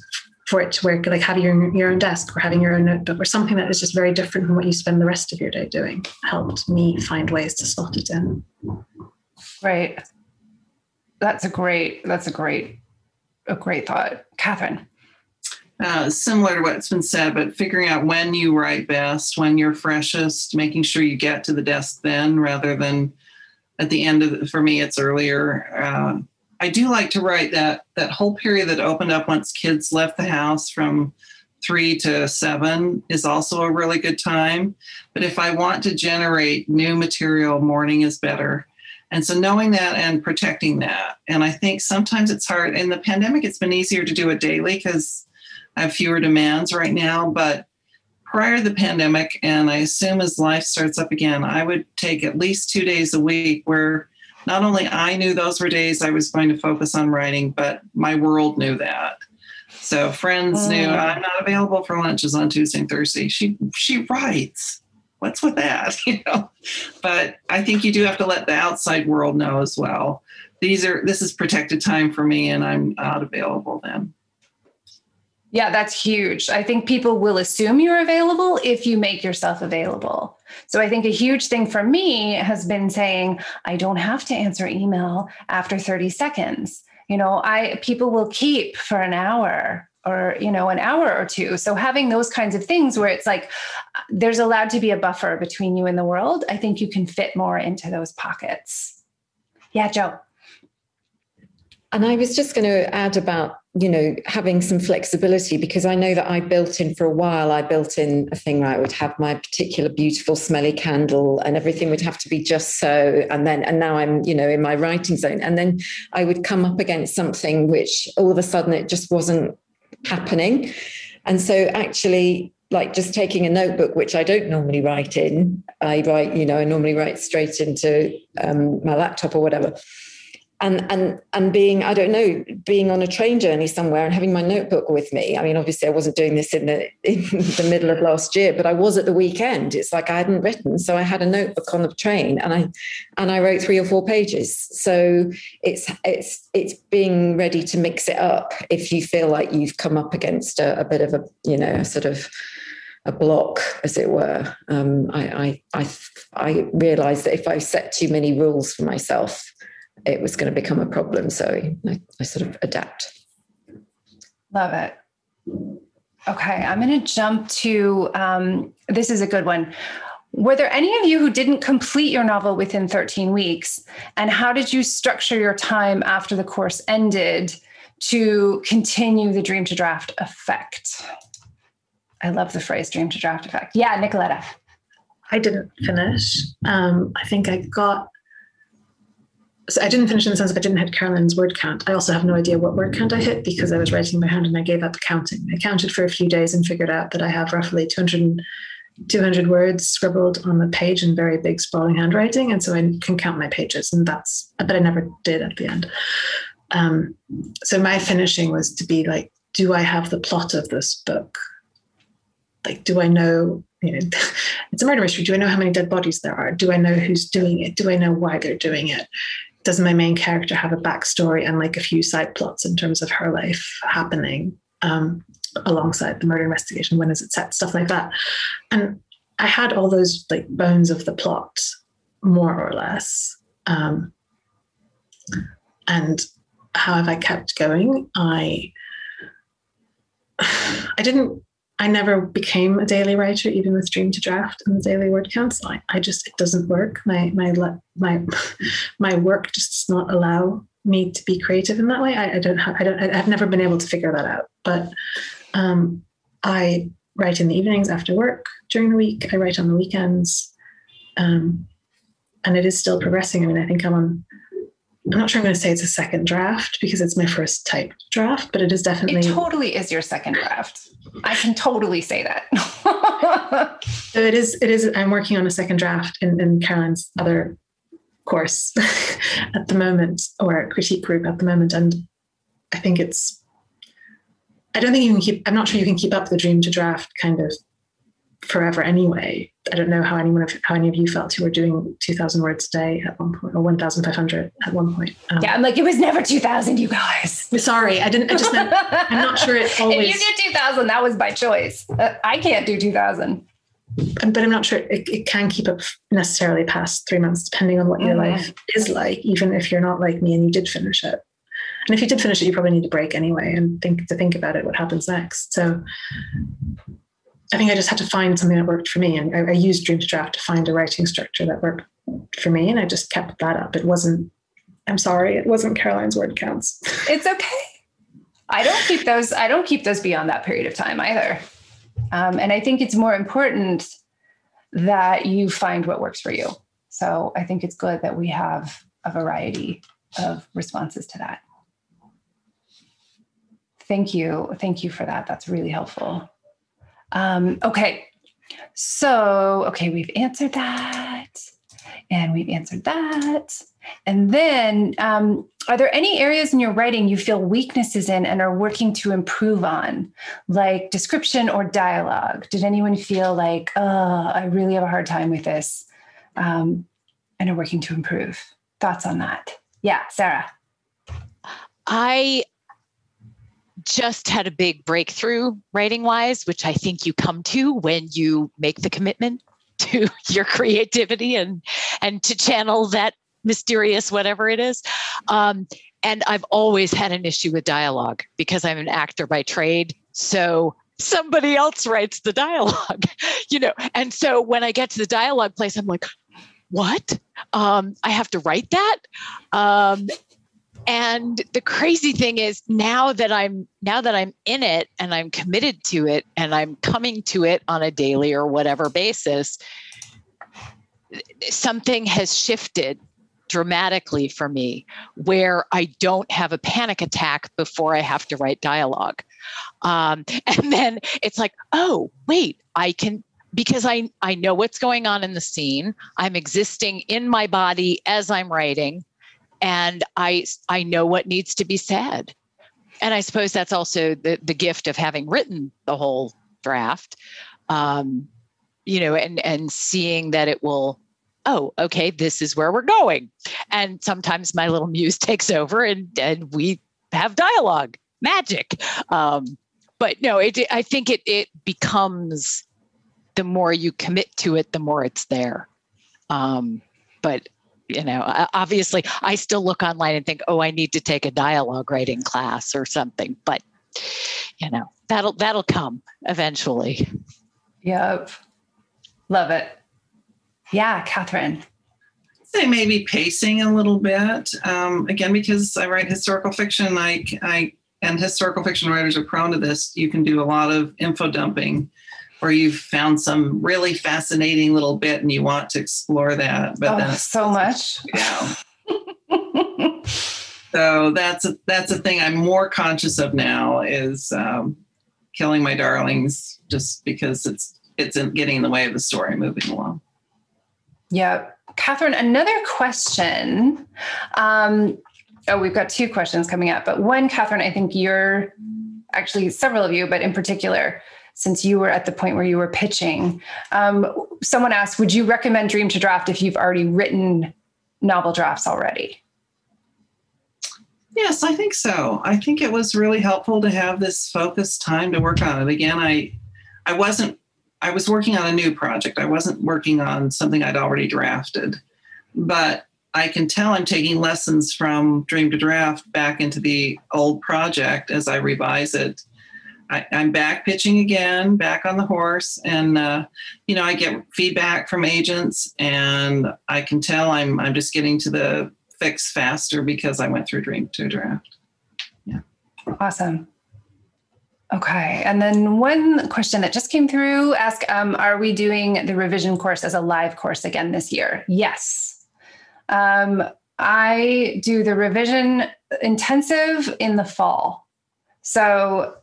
S7: for it to work, like having your, your own desk or having your own notebook or something that is just very different from what you spend the rest of your day doing helped me find ways to slot it in.
S1: Right. That's a great, that's a great, a great thought. Catherine.
S5: Uh, similar to what's been said, but figuring out when you write best, when you're freshest, making sure you get to the desk then rather than at the end of the, for me, it's earlier. Uh, I do like to write that that whole period that opened up once kids left the house from three to seven is also a really good time. But if I want to generate new material, morning is better. And so knowing that and protecting that. And I think sometimes it's hard. In the pandemic, it's been easier to do it daily because I have fewer demands right now. But prior to the pandemic, and I assume as life starts up again, I would take at least two days a week where not only I knew those were days I was going to focus on writing, but my world knew that. So friends knew mm. I'm not available for lunches on Tuesday and Thursday. She she writes. What's with that? <laughs> You know. But I think you do have to let the outside world know as well. These are this is protected time for me and I'm not available then.
S1: Yeah, that's huge. I think people will assume you're available if you make yourself available. So I think a huge thing for me has been saying, I don't have to answer email after 30 seconds. You know, I people will keep for an hour or you know an hour or two so having those kinds of things where it's like uh, there's allowed to be a buffer between you and the world i think you can fit more into those pockets yeah joe
S8: and I was just going to add about, you know, having some flexibility because I know that I built in for a while, I built in a thing where I would have my particular beautiful smelly candle and everything would have to be just so. And then, and now I'm, you know, in my writing zone. And then I would come up against something which all of a sudden it just wasn't happening. And so actually, like just taking a notebook, which I don't normally write in, I write, you know, I normally write straight into um, my laptop or whatever and and and being i don't know being on a train journey somewhere and having my notebook with me. I mean obviously i wasn't doing this in the <laughs> in the middle of last year but i was at the weekend. It's like i hadn't written so i had a notebook on the train and i and i wrote three or four pages. So it's it's it's being ready to mix it up if you feel like you've come up against a, a bit of a you know a sort of a block, as it were. Um, I, I, I, I realized that if I set too many rules for myself, it was going to become a problem. So I, I sort of adapt.
S1: Love it. Okay, I'm going to jump to um, this is a good one. were there any of you who didn't complete your novel within 13 weeks? And how did you structure your time after the course ended to continue the dream to draft effect? I love the phrase dream to draft effect. Yeah, Nicoletta.
S7: I didn't finish. Um, I think I got. So I didn't finish in the sense of I didn't hit Caroline's word count. I also have no idea what word count I hit because I was writing by hand and I gave up counting. I counted for a few days and figured out that I have roughly 200 200 words scribbled on the page in very big sprawling handwriting and so i can count my pages and that's but i never did at the end. Um, so my finishing was to be like do i have the plot of this book? Like do i know you know <laughs> it's a murder mystery. Do i know how many dead bodies there are? Do i know who's doing it? Do i know why they're doing it does my main character have a backstory and like a few side plots in terms of her life happening um, alongside the murder investigation when is it set stuff like that? And i had all those like bones of the plot more or less um, and how have i kept going? I <sighs> i didn't i never became a daily writer even with dream to draft and the daily word counts I, I just it doesn't work my my my <laughs> my work just does not allow me to be creative in that way i, I don't have i don't i've never been able to figure that out but um, I write in the evenings after work during the week. I write on the weekends. Um, and it is still progressing. I mean, I think I'm on, I'm not sure I'm going to say it's a second draft because it's my first type draft, but it is definitely.
S1: It totally is your second draft. I can totally say that.
S7: so it is, it is, I'm working on a second draft in, in Caroline's other course <laughs> at the moment or critique group at the moment. And I think it's I don't think you can keep, I'm not sure you can keep up the dream to draft kind of forever anyway. I don't know how anyone of how any of you felt who were doing 2000 words a day at one point or 1500 at one point.
S1: Um, yeah, I'm like, it was never 2000, you guys.
S7: Sorry, I didn't, I just, meant, I'm not sure it always. <laughs>
S1: if you did 2000, that was by choice. Uh, I can't do 2000.
S7: But I'm not sure it, it, can keep up necessarily past three months, depending on what your mm-hmm. life is like, even if you're not like me and you did finish it. And if you did finish it, you probably need a break anyway and think to think about it, what happens next. So I think I just had to find something that worked for me. And I, I used Dream to Draft to find a writing structure that worked for me. And I just kept that up. It wasn't, I'm sorry, it wasn't Caroline's word counts. <laughs>
S1: It's okay. I don't keep those, I don't keep those beyond that period of time either. Um, and I think it's more important that you find what works for you. So I think it's good that we have a variety of responses to that. Thank you. Thank you for that. That's really helpful. Um, okay. So, okay, we've answered that and we've answered that. And then, um, are there any areas in your writing you feel weaknesses in and are working to improve on, like description or dialogue? Did anyone feel like, oh, I really have a hard time with this um, and are working to improve? Thoughts on that? Yeah, Sarah.
S6: I just had a big breakthrough writing wise, which I think you come to when you make the commitment <laughs> to your creativity and and to channel that mysterious whatever it is. Um, and I've always had an issue with dialogue because I'm an actor by trade. So somebody else writes the dialogue, <laughs> you know. And so when I get to the dialogue place, I'm like, what? Um, I have to write that. Um, and the crazy thing is now that i'm now that i'm in it and i'm committed to it and i'm coming to it on a daily or whatever basis something has shifted dramatically for me where i don't have a panic attack before i have to write dialogue. Um, <laughs> and then it's like oh wait i can because I, I know what's going on in the scene. I'm existing in my body as i'm writing and I I know what needs to be said. And I suppose that's also the the gift of having written the whole draft, um, you know, and and seeing that it will. Oh, okay, this is where we're going. And sometimes my little muse <laughs> takes over, and and we have dialogue, magic. Um, but no, it, I think it it becomes the more you commit to it, the more it's there. Um, but you know obviously i still look online and think oh i need to take a dialogue writing class or something but you know that'll that'll come eventually
S1: yep love it Yeah, Catherine.
S5: say maybe pacing a little bit. Um, again, because I write historical fiction, I, I and historical fiction writers are prone to this. You can do a lot of info dumping, where you've found some really fascinating little bit and you want to explore that, but
S1: oh,
S5: then
S1: so much. <laughs>
S5: Yeah. so that's a, that's a thing I'm more conscious of now is um, killing my darlings just because it's it's in, getting in the way of the story moving along.
S1: Yeah. Catherine, another question. Um, oh, we've got two questions coming up, but one, Catherine, I think you're actually several of you, but in particular, since you were at the point where you were pitching, um, someone asked, would you recommend Dream to Draft if you've already written novel drafts already?
S5: Yes, I think so. I think it was really helpful to have this focused time to work on it. Again, I I wasn't I was working on a new project. I wasn't working on something I'd already drafted. But I can tell I'm taking lessons from Dream to Draft back into the old project as I revise it. I, am back pitching again, back on the horse, and uh, you know I get feedback from agents, and I can tell I'm I'm just getting to the fix faster because I went through Dream to Draft. Yeah,
S1: awesome. Okay. And then one question that just came through ask um, Are we doing the revision course as a live course again this year? Yes. Um, I do the revision intensive in the fall. So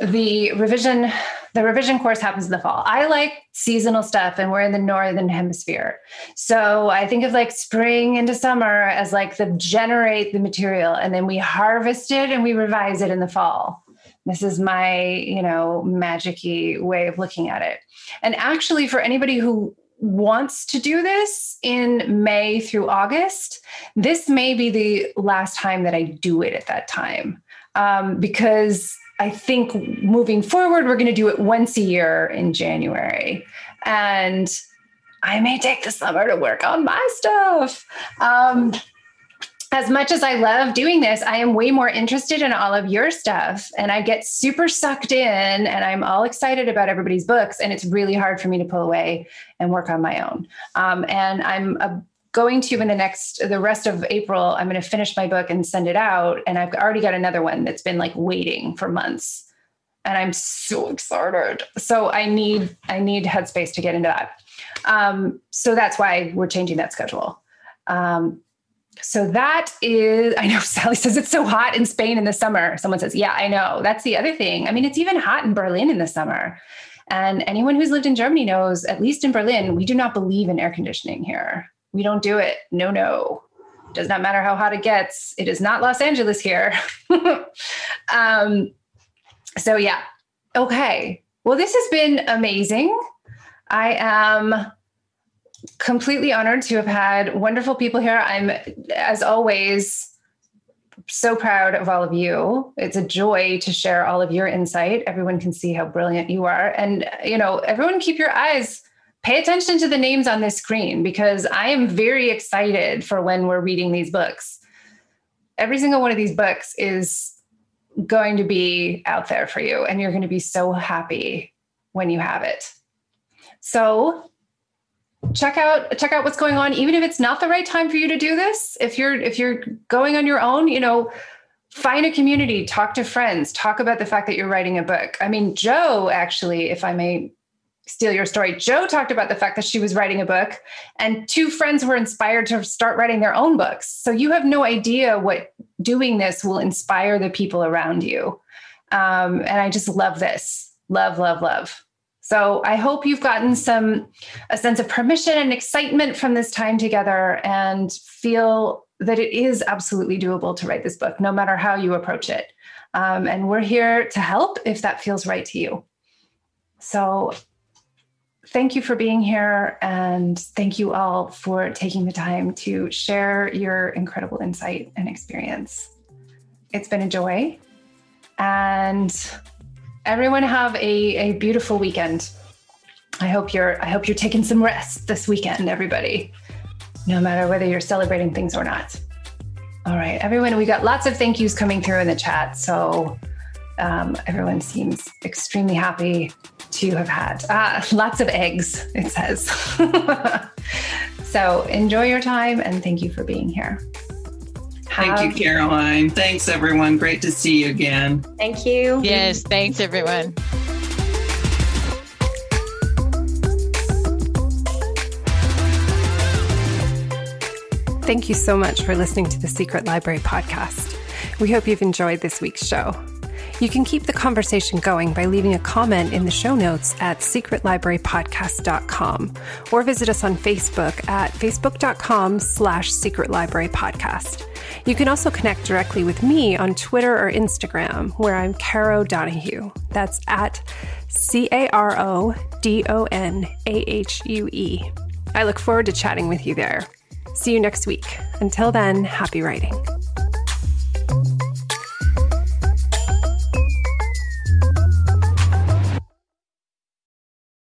S1: the revision the revision course happens in the fall. I like seasonal stuff and we're in the northern hemisphere. So I think of like spring into summer as like the generate the material and then we harvest it and we revise it in the fall. This is my, you know, magicy way of looking at it. And actually, for anybody who wants to do this in May through August, this may be the last time that I do it at that time. Um, because I think moving forward, we're going to do it once a year in January. And I may take the summer to work on my stuff. Um, as much as I love doing this, I am way more interested in all of your stuff and I get super sucked in and I'm all excited about everybody's books. And it's really hard for me to pull away and work on my own. Um, and I'm a, going to in the next, the rest of April, I'm going to finish my book and send it out. And I've already got another one that's been like waiting for months. And I'm so excited. So I need, I need headspace to get into that. Um, so that's why we're changing that schedule. Um, so that is, I know <laughs> Sally says it's so hot in Spain in the summer. Someone says, yeah, I know. That's the other thing. I mean, it's even hot in Berlin in the summer. And anyone who's lived in Germany knows, at least in Berlin, we do not believe in air conditioning here. We don't do it. No, no. Does not matter how hot it gets. It is not Los Angeles here. <laughs> um, so, yeah. Okay. Well, this has been amazing. I am completely honored to have had wonderful people here. I'm, as always, so proud of all of you. It's a joy to share all of your insight. Everyone can see how brilliant you are. And, you know, everyone keep your eyes, pay attention to the names on this screen because I am very excited for when we're reading these books. Every single one of these books is going to be out there for you, and you're going to be so happy when you have it. So, check out check out what's going on even if it's not the right time for you to do this if you're if you're going on your own you know find a community talk to friends talk about the fact that you're writing a book i mean joe actually if i may steal your story Joe talked about the fact that she was writing a book and two friends were inspired to start writing their own books so you have no idea what doing this will inspire the people around you um, and i just love this love love love so I hope you've gotten some a sense of permission and excitement from this time together and feel that it is absolutely doable to write this book, no matter how you approach it. Um, and we're here to help if that feels right to you. So thank you for being here and thank you all for taking the time to share your incredible insight and experience. It's been a joy. And everyone have a, a beautiful weekend. I hope you're I hope you're taking some rest this weekend, everybody. No matter whether you're celebrating things or not. All right, everyone, we got lots of thank yous coming through in the chat. So um, everyone seems extremely happy to have had. Ah, lots of eggs, it says. <laughs> so enjoy your time and thank you for being here.
S5: Thank you, Caroline. Thanks, everyone. Great to see you again.
S2: Thank you.
S6: Yes, thanks, everyone.
S1: Thank you so much for listening to the Secret Library podcast. We hope you've enjoyed this week's show. You can keep the conversation going by leaving a comment in the show notes at secretlibrarypodcast.com or visit us on Facebook at facebook.com slash secretlibrarypodcast. You can also connect directly with me on Twitter or Instagram, where I'm Caro Donahue. That's at C A R O D O N A H U E. I look forward to chatting with you there. See you next week. Until then, happy writing.